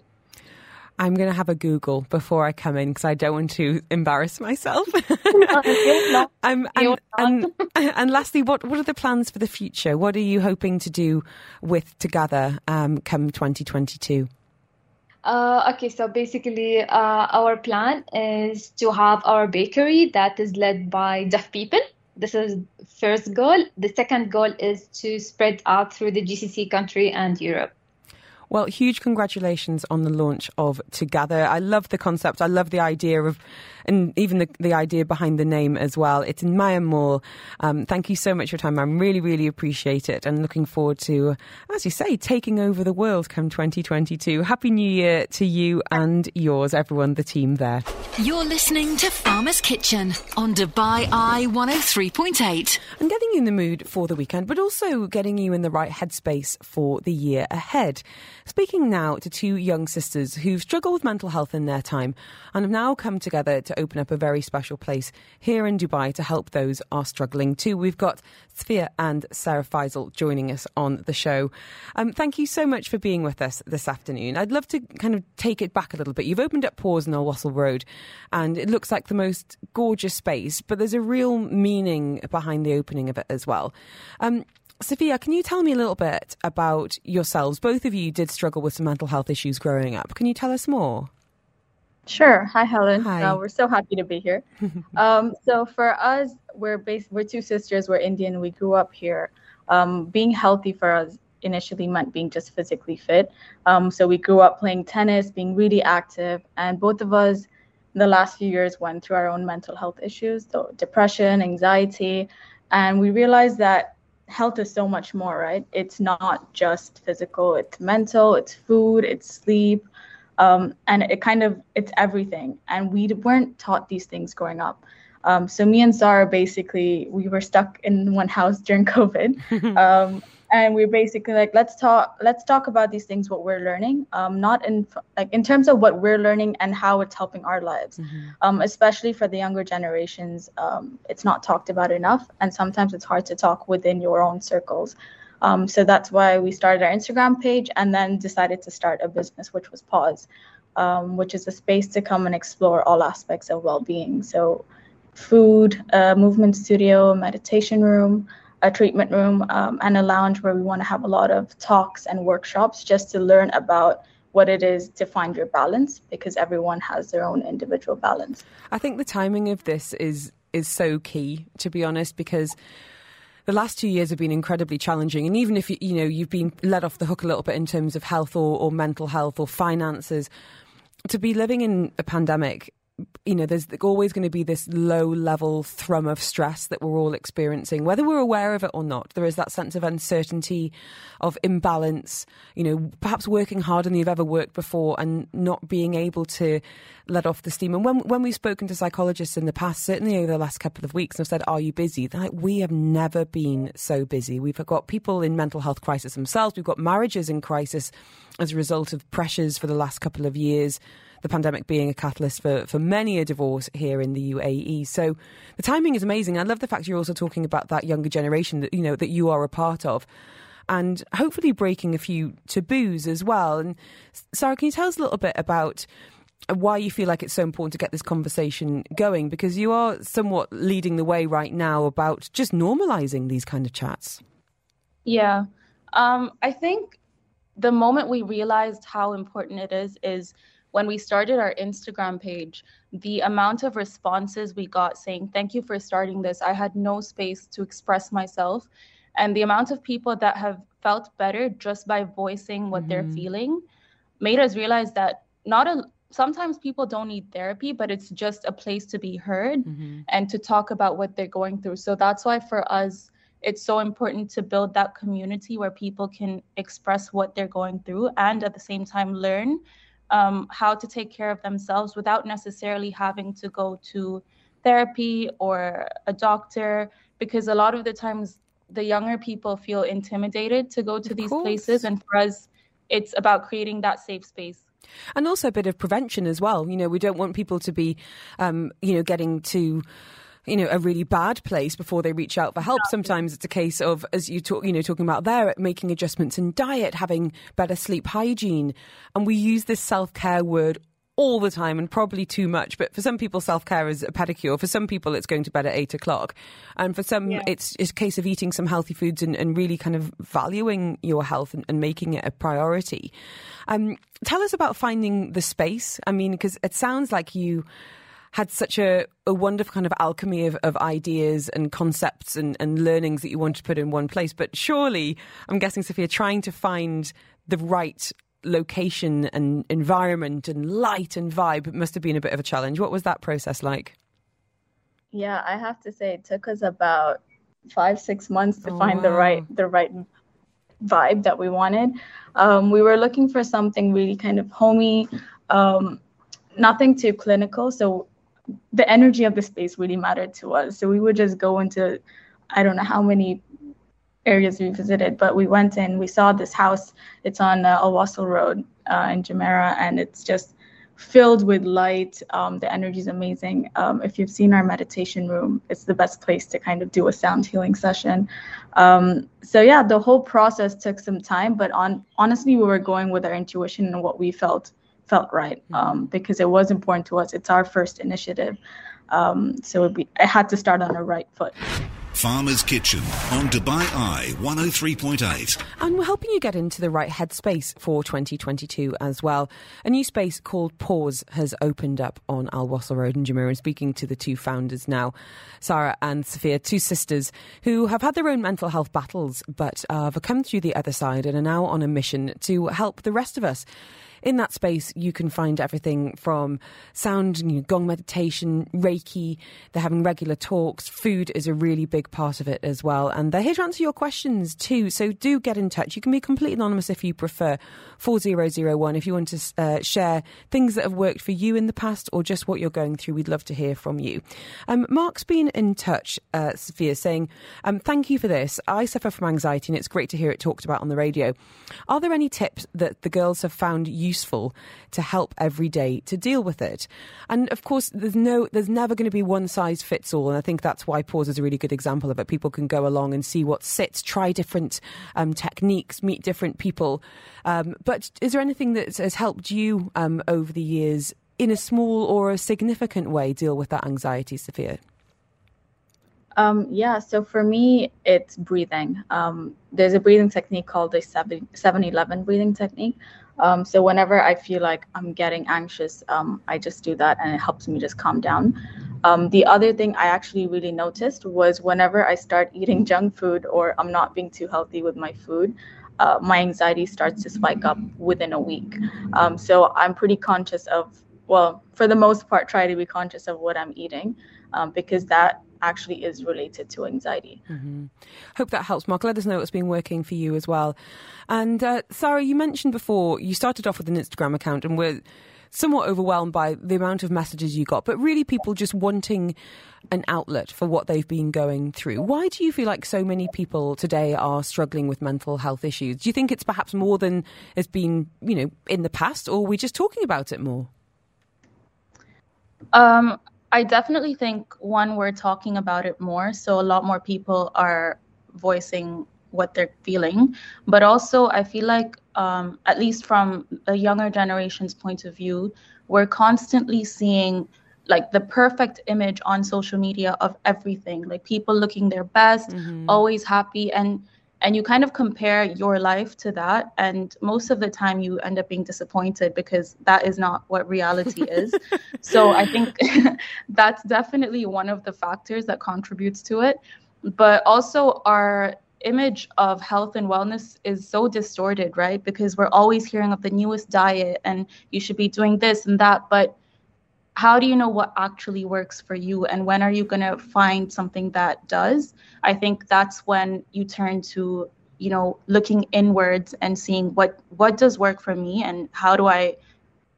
I'm going to have a Google before I come in because I don't want to embarrass myself. um, and, and, and, lastly, what, what are the plans for the future? What are you hoping to do with Together um, come 2022? Uh, okay, so basically, uh, our plan is to have our bakery that is led by deaf people. This is first goal. The second goal is to spread out through the GCC country and Europe. Well, huge congratulations on the launch of Together. I love the concept. I love the idea of, and even the, the idea behind the name as well. It's in Maya Mall. Um, thank you so much for your time. I really, really appreciate it and looking forward to, as you say, taking over the world come 2022. Happy New Year to you and yours, everyone, the team there. You're listening to Farmer's Kitchen on Dubai Eye 103.8. And getting you in the mood for the weekend, but also getting you in the right headspace for the year ahead. Speaking now to two young sisters who've struggled with mental health in their time and have now come together to open up a very special place here in Dubai to help those are struggling too. We've got Safia and Sarah Faisal joining us on the show. Um, thank you so much for being with us this afternoon. I'd love to kind of take it back a little bit. You've opened up Pause in Wasl Road and it looks like the most gorgeous space, but there's a real meaning behind the opening of it as well. Um, Safia, can you tell me a little bit about yourselves? Both of you did struggle with some mental health issues growing up. Can you tell us more? Sure. Hi, Helen. Hi. Uh, we're so happy to be here. um, so for us, we're based. We're two sisters. We're Indian. We grew up here. Um, being healthy for us initially meant being just physically fit. Um, so we grew up playing tennis, being really active, and both of us, in the last few years, went through our own mental health issues, so depression, anxiety, and we realized that health is so much more, right? It's not just physical, it's mental, it's food, it's sleep. Um, and it kind of it's everything and we weren't taught these things growing up um, so me and Sarah basically we were stuck in one house during COVID, um, and we are basically like let's talk let's talk about these things what we're learning, um, not in like in terms of what we're learning and how it's helping our lives, Mm-hmm. um, especially for the younger generations. Um, it's not talked about enough, and sometimes it's hard to talk within your own circles. Um, so that's why we started our Instagram page and then decided to start a business, which was Pause, um, which is a space to come and explore all aspects of well-being. So food, a movement studio, meditation room, a treatment room, um, and a lounge where we want to have a lot of talks and workshops just to learn about what it is to find your balance because everyone has their own individual balance. I think the timing of this is is so key, to be honest, because the last two years have been incredibly challenging. And even if you, you know you've been let off the hook a little bit in terms of health or, or mental health or finances, to be living in a pandemic you know, there's always going to be this low level thrum of stress that we're all experiencing, whether we're aware of it or not. There is that sense of uncertainty, of imbalance, you know, perhaps working harder than you've ever worked before and not being able to let off the steam. And when, when we've spoken to psychologists in the past, certainly over the last couple of weeks, and I've said, Are you busy? They're like, we have never been so busy. We've got people in mental health crisis themselves, we've got marriages in crisis as a result of pressures for the last couple of years the pandemic being a catalyst for, for many a divorce here in the UAE. So the timing is amazing. I love the fact you're also talking about that younger generation that you know that you are a part of. And hopefully breaking a few taboos as well. And Sarah, can you tell us a little bit about why you feel like it's so important to get this conversation going? Because you are somewhat leading the way right now about just normalizing these kind of chats. Yeah. Um, I think the moment we realized how important it is is when we started our Instagram page, the amount of responses we got saying, Thank you for starting this. I had no space to express myself. And the amount of people that have felt better just by voicing what mm-hmm. they're feeling made us realize that not a sometimes people don't need therapy, but it's just a place to be heard mm-hmm. and to talk about what they're going through. So that's why for us, it's so important to build that community where people can express what they're going through and at the same time learn um, how to take care of themselves without necessarily having to go to therapy or a doctor because a lot of the times the younger people feel intimidated to go to of these course. places and for us it's about creating that safe space and also a bit of prevention as well you know we don't want people to be um, you know getting to you know a really bad place before they reach out for help. Sometimes it's a case of, as you talk, you know, talking about there, making adjustments in diet, having better sleep hygiene, and we use this self care word all the time and probably too much. But for some people, self care is a pedicure. For some people, it's going to bed at eight o'clock. And for some, yeah. it's, it's, a case of eating some healthy foods and, and really kind of valuing your health and, and making it a priority. Um, tell us about finding the space. I mean, because it sounds like you had such a, a wonderful kind of alchemy of, of ideas and concepts and, and learnings that you wanted to put in one place. But surely, I'm guessing, Sophia, trying to find the right location and environment and light and vibe must have been a bit of a challenge. What was that process like? Yeah, I have to say it took us about five, six months to Oh, find the right the right vibe that we wanted. Um, we were looking for something really kind of homey, um, nothing too clinical. So the energy of the space really mattered to us. So we would just go into I don't know how many areas we visited, but we went in, we saw this house. It's on uh, Road uh, in Jumeirah, and it's just filled with light. Um, the energy is amazing. Um, if you've seen our meditation room, it's the best place to kind of do a sound healing session. Um, so yeah, the whole process took some time, but on honestly, we were going with our intuition and what we felt felt right mm-hmm. um, because it was important to us. It's our first initiative, um, so it, be, it had to start on the right foot. Farmer's Kitchen on Dubai Eye 103.8. And we're helping you get into the right headspace for 2022 as well. A new space called Pause has opened up on Al Wasl Road in Jumeirah. And speaking to the two founders now, Sarah and Sophia, two sisters who have had their own mental health battles but uh, have come through the other side and are now on a mission to help the rest of us in that space, you can find everything from sound, you know, gong meditation, Reiki. They're having regular talks. Food is a really big part of it as well. And they're here to answer your questions too. So do get in touch. You can be completely anonymous if you prefer. 4001 if you want to uh, share things that have worked for you in the past or just what you're going through. We'd love to hear from you. Um, Mark's been in touch, uh, Sophia, saying, um, Thank you for this. I suffer from anxiety and it's great to hear it talked about on the radio. Are there any tips that the girls have found useful to help every day to deal with it? And of course, there's no, there's never going to be one size fits all. And I think that's why Pause is a really good example of it. People can go along and see what sits, try different um, techniques, meet different people. Um, but is there anything that has helped you um, over the years in a small or a significant way deal with that anxiety, Sophia? Um, yeah, so for me, it's breathing. Um, there's a breathing technique called the 7 11 breathing technique. Um, so whenever I feel like I'm getting anxious, um, I just do that and it helps me just calm down. Um, the other thing I actually really noticed was whenever I start eating junk food or I'm not being too healthy with my food, uh, my anxiety starts to spike up within a week. Um, so I'm pretty conscious of, well, for the most part, try to be conscious of what I'm eating um, because that actually is related to anxiety. Mm-hmm. Hope that helps, Mark. Let us know what's been working for you as well. And uh, Sarah, you mentioned before you started off with an Instagram account and were somewhat overwhelmed by the amount of messages you got, but really people just wanting an outlet for what they've been going through. Why do you feel like so many people today are struggling with mental health issues? Do you think it's perhaps more than has been, you know, in the past, or are we just talking about it more? Um, I definitely think one, we're talking about it more, so a lot more people are voicing what they're feeling. But also, I feel like, um, at least from a younger generation's point of view, we're constantly seeing like the perfect image on social media of everything like people looking their best mm-hmm. always happy and and you kind of compare your life to that and most of the time you end up being disappointed because that is not what reality is. So i think that's definitely one of the factors that contributes to it. But also our image of health and wellness is so distorted right? Because we're always hearing of the newest diet and you should be doing this and that but how do you know what actually works for you and when are you going to find something that does? I think that's when you turn to you know looking inwards and seeing what what does work for me and how do i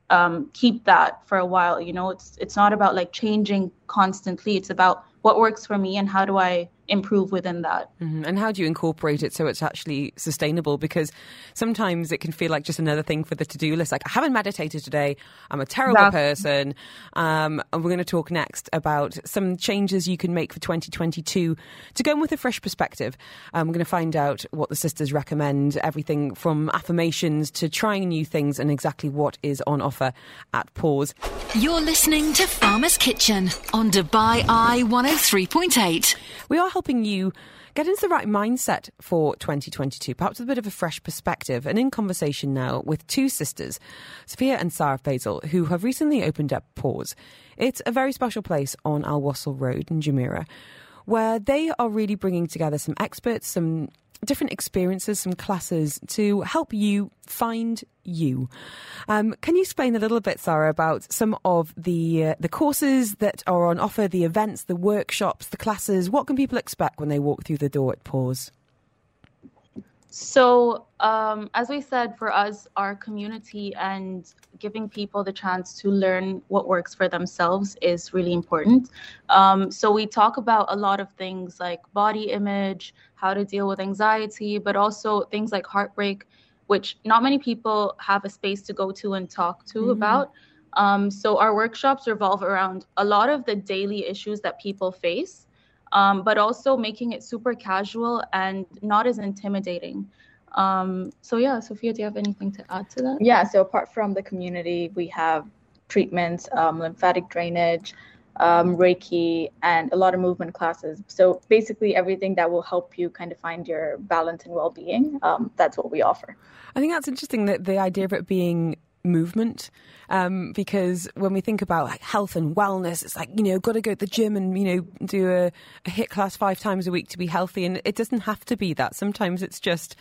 um, keep that for a while? You know it's it's not about like changing constantly. It's about what works for me and how do i improve within that. Mm-hmm. And how do you incorporate it so it's actually sustainable? Because sometimes it can feel like just another thing for the to do list. Like, I haven't meditated today. I'm a terrible exactly. person. Um, and we're going to talk next about some changes you can make for 2022 to go in with a fresh perspective. Um, we're going to find out what the sisters recommend, everything from affirmations to trying new things and exactly what is on offer at Pause. You're listening to Farmer's Kitchen on Dubai Eye 103.8. We are helping you get into the right mindset for 2022, perhaps with a bit of a fresh perspective. And in conversation now with two sisters, Sophia and Sarah Faisal, who have recently opened up Pause. It's a very special place on Al Wasl Road in Jumeirah, where they are really bringing together some experts, some different experiences, some classes to help you find you. Um, can you explain a little bit, Sarah, about some of the uh, the courses that are on offer, the events, the workshops, the classes? What can people expect when they walk through the door at Pause? So, um, as we said, for us, our community and giving people the chance to learn what works for themselves is really important. Um, so, we talk about a lot of things like body image, how to deal with anxiety, but also things like heartbreak, which not many people have a space to go to and talk to mm-hmm. about. Um, so, our workshops revolve around a lot of the daily issues that people face um, but also making it super casual and not as intimidating. Um, so yeah, Sophia, do you have anything to add to that? Yeah. So apart from the community, we have treatments, um, lymphatic drainage, um, Reiki, and a lot of movement classes. So basically, everything that will help you kind of find your balance and well-being. Um, that's what we offer. I think that's interesting that the idea of it being movement um, because when we think about like health and wellness, it's like you know got to go to the gym and you know do a, a HIIT class five times a week to be healthy, and it doesn't have to be that. Sometimes it's just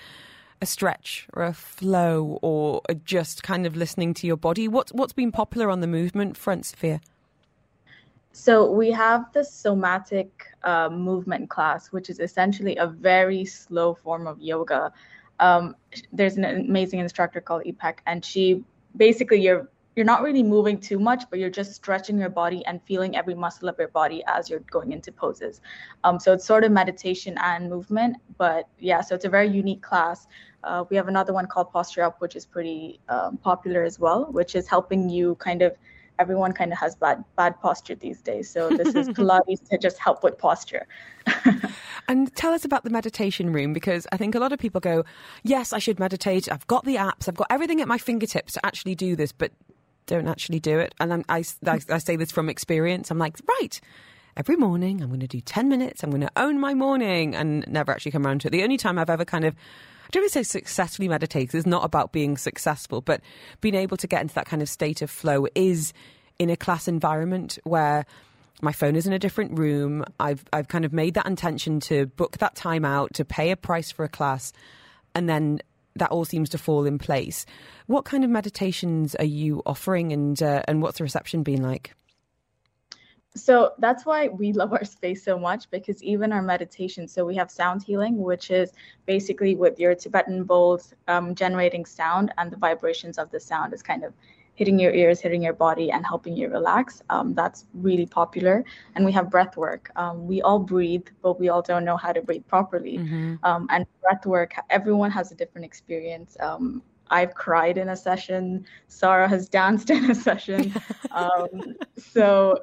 a stretch or a flow or just kind of listening to your body. What's what's been popular on the movement front, Sophia? So we have the somatic uh, movement class, which is essentially a very slow form of yoga. Um, there's an amazing instructor called Ipek, and she basically you're you're not really moving too much, but you're just stretching your body and feeling every muscle of your body as you're going into poses. Um, so it's sort of meditation and movement, but yeah, so it's a very unique class. Uh, we have another one called Posture Up, which is pretty um, popular as well, which is helping you kind of. Everyone kind of has bad bad posture these days, so this is Pilates to just help with posture. And tell us about the meditation room because I think a lot of people go, Yes, I should meditate. I've got the apps, I've got everything at my fingertips to actually do this, but don't actually do it. And I, I, I say this from experience. I'm like, Right, every morning I'm going to do 10 minutes, I'm going to own my morning, and never actually come around to it. The only time I've ever kind of I don't even say successfully meditates. It's not about being successful, but being able to get into that kind of state of flow is in a class environment where my phone is in a different room. I've I've kind of made that intention to book that time out, to pay a price for a class, and then that all seems to fall in place. What kind of meditations are you offering, and uh, and what's the reception been like? So that's why we love our space so much because even our meditation, so we have sound healing, which is basically with your Tibetan bowls um, generating sound and the vibrations of the sound is kind of hitting your ears, hitting your body, and helping you relax. Um, that's really popular. And we have breath work. Um, we all breathe, but we all don't know how to breathe properly. Mm-hmm. Um, and breath work, everyone has a different experience. Um, I've cried in a session. Sarah has danced in a session. Um, so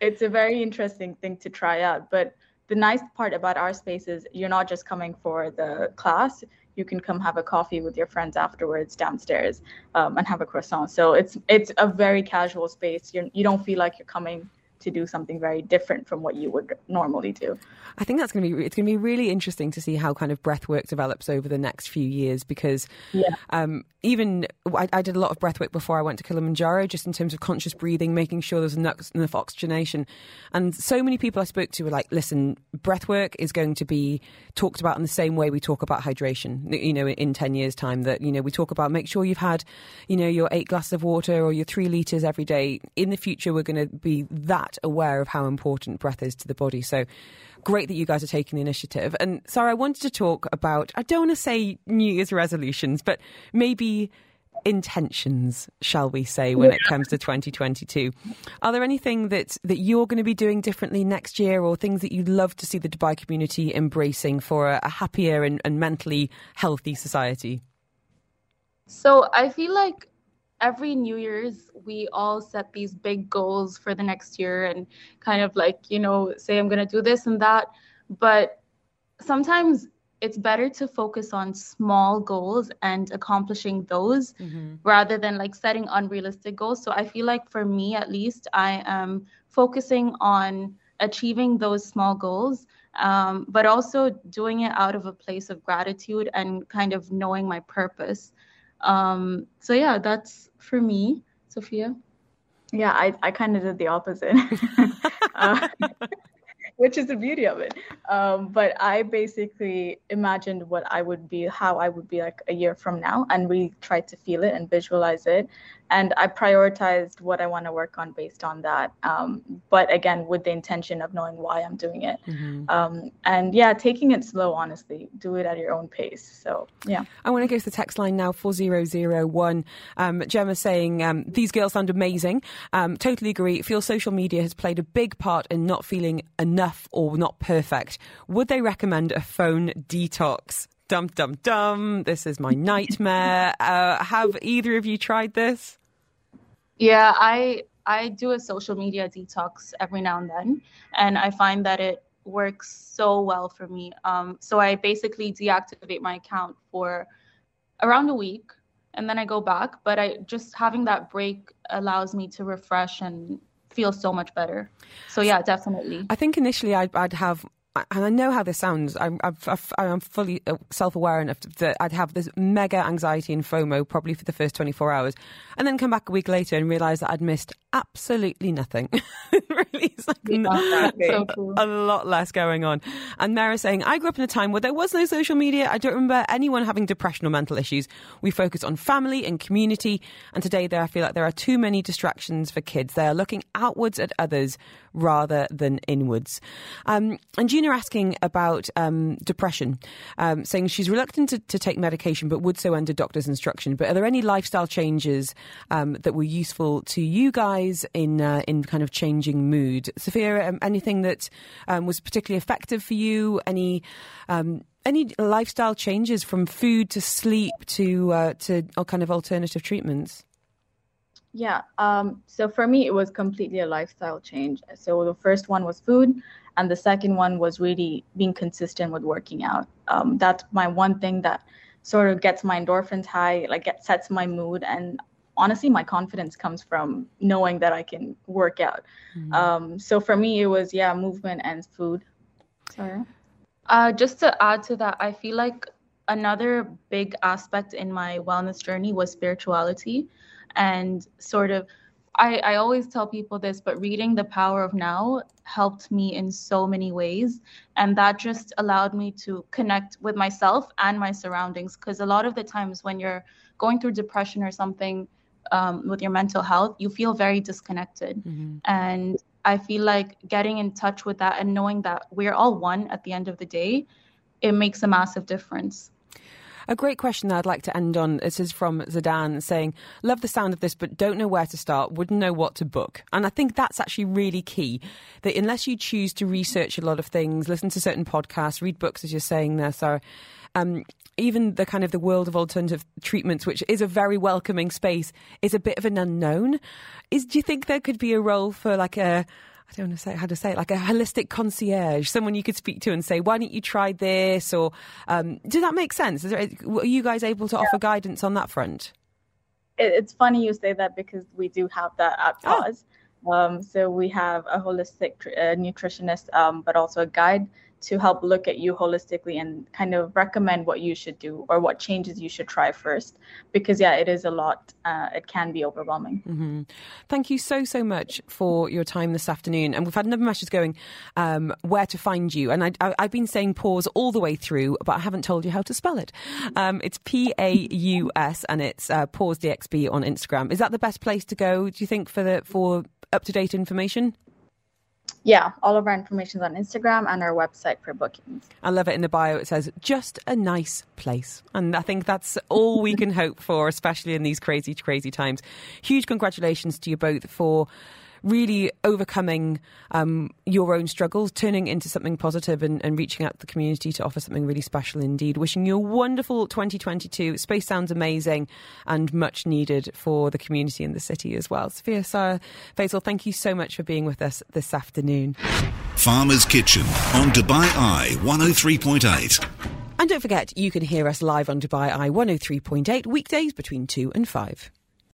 it's a very interesting thing to try out. But the nice part about our space is you're not just coming for the class you can come have a coffee with your friends afterwards downstairs um, and have a croissant. So it's it's a very casual space. You're, you don't feel like you're coming to do something very different from what you would normally do. I think that's going to be it's going to be really interesting to see how kind of breath work develops over the next few years because yeah. um, even I, I, did a lot of breath work before I went to Kilimanjaro just in terms of conscious breathing making sure there's enough, enough oxygenation and so many people I spoke to were like listen breath work is going to be talked about in the same way we talk about hydration you know in 10 years time that you know we talk about make sure you've had you know your 8 glasses of water or your 3 liters every day in the future we're going to be that aware of how important breath is to the body. So great that you guys are taking the initiative. And Sarah, I wanted to talk about, I don't want to say New Year's resolutions, but maybe intentions, shall we say, when it comes to 2022. Are there anything that, that you're going to be doing differently next year or things that you'd love to see the Dubai community embracing for a, a happier and, and mentally healthy society? So I feel like every New Year's, we all set these big goals for the next year and kind of like, you know, say, I'm going to do this and that. But sometimes it's better to focus on small goals and accomplishing those mm-hmm. rather than like setting unrealistic goals. So I feel like for me, at least, I am focusing on achieving those small goals. Um, but also doing it out of a place of gratitude and kind of knowing my purpose. Um, so yeah, that's for me, Sophia. Yeah, I, I kind of did the opposite, uh, which is the beauty of it. Um, but I basically imagined what I would be, how I would be like a year from now, and we tried to feel it and visualize it. And I prioritized what I want to work on based on that. Um, but again, with the intention of knowing why I'm doing it, mm-hmm. um, and yeah, taking it slow. Honestly, do it at your own pace. So yeah, I want to go to the text line now four zero zero one. Um, Gemma saying um, these girls sound amazing. Um, totally agree. Feel social media has played a big part in not feeling enough or not perfect. Would they recommend a phone detox? Dum dum dum. This is my nightmare. uh, have either of you tried this? Yeah, I I do a social media detox every now and then, and I find that it works so well for me. Um, so I basically deactivate my account for around a week, and then I go back. But I just having that break allows me to refresh and feel so much better. So yeah, definitely. I think initially I'd, I'd have and I know how this sounds. I'm, I'm fully uh, self-aware enough that I'd have this mega anxiety and FOMO probably for the first 24 hours, and then come back a week later and realise that I'd missed absolutely nothing. really, it's like yeah, so cool. a lot less going on. And Mara saying, I grew up in a time where there was no social media. I don't remember anyone having depression or mental issues. We focus on family and community, and today there I feel like there are too many distractions for kids. They are looking outwards at others rather than inwards. Um, and Gina asking about um, depression, um, saying she's reluctant to, to, take medication but would so under doctor's instruction. But are there any lifestyle changes um, that were useful to you guys in uh, in kind of changing mood? Sophia, um, anything that um, was particularly effective for you? Any any lifestyle changes from food to sleep to uh, to kind of alternative treatments? Yeah. Um, so for me, it was completely a lifestyle change. So the first one was food, and the second one was really being consistent with working out. Um, that's my one thing that sort of gets my endorphins high, like it sets my mood, and honestly, my confidence comes from knowing that I can work out. Mm-hmm. Um, so for me, it was yeah, movement and food. Sorry. Uh, just to add to that, I feel like another big aspect in my wellness journey was spirituality and sort of I, I always tell people this, but reading The Power of Now helped me in so many ways. And that just allowed me to connect with myself and my surroundings. Because a lot of the times when you're going through depression or something um, with your mental health, you feel very disconnected. Mm-hmm. And I feel like getting in touch with that and knowing that we're all one at the end of the day, it makes a massive difference. A great question that I'd like to end on. This is from Zadan saying, Love the sound of this, but don't know where to start, wouldn't know what to book. And I think that's actually really key. That unless you choose to research a lot of things, listen to certain podcasts, read books, as you're saying there, Sarah, um, even the kind of the world of alternative treatments, which is a very welcoming space, is a bit of an unknown. Is do you think there could be a role for like a I don't want to say how to say it, like a holistic concierge, someone you could speak to and say, why don't you try this? Or um, does that make sense? There, are you guys able to yeah. offer guidance on that front? It's funny you say that because we do have that at Pause. Oh. Um, so we have a holistic uh, nutritionist, um, but also a guide to help look at you holistically and kind of recommend what you should do or what changes you should try first. Because, yeah, it is a lot. Uh, it can be overwhelming. Mm-hmm. Thank you so, so much for your time this afternoon. And we've had another message going um, where to find you. And I, have been saying pause all the way through, but I haven't told you how to spell it. Um, it's P A U S and it's uh, pause DXB on Instagram. Is that the best place to go, do you think, for, the, for up to date information? Yeah, all of our information is on Instagram and our website for bookings. I love it in the bio. It says, just a nice place. And I think that's all we can hope for, especially in these crazy, crazy times. Huge congratulations to you both for really overcoming um, your own struggles, turning into something positive and, and reaching out to the community to offer something really special indeed. Wishing you a wonderful 2022. Space sounds amazing and much needed for the community and the city as well. Sophia, Sarah, Faisal, thank you so much for being with us this afternoon. Farmer's Kitchen on Dubai Eye 103.8. And don't forget, you can hear us live on Dubai Eye 103.8 weekdays between 2 and 5.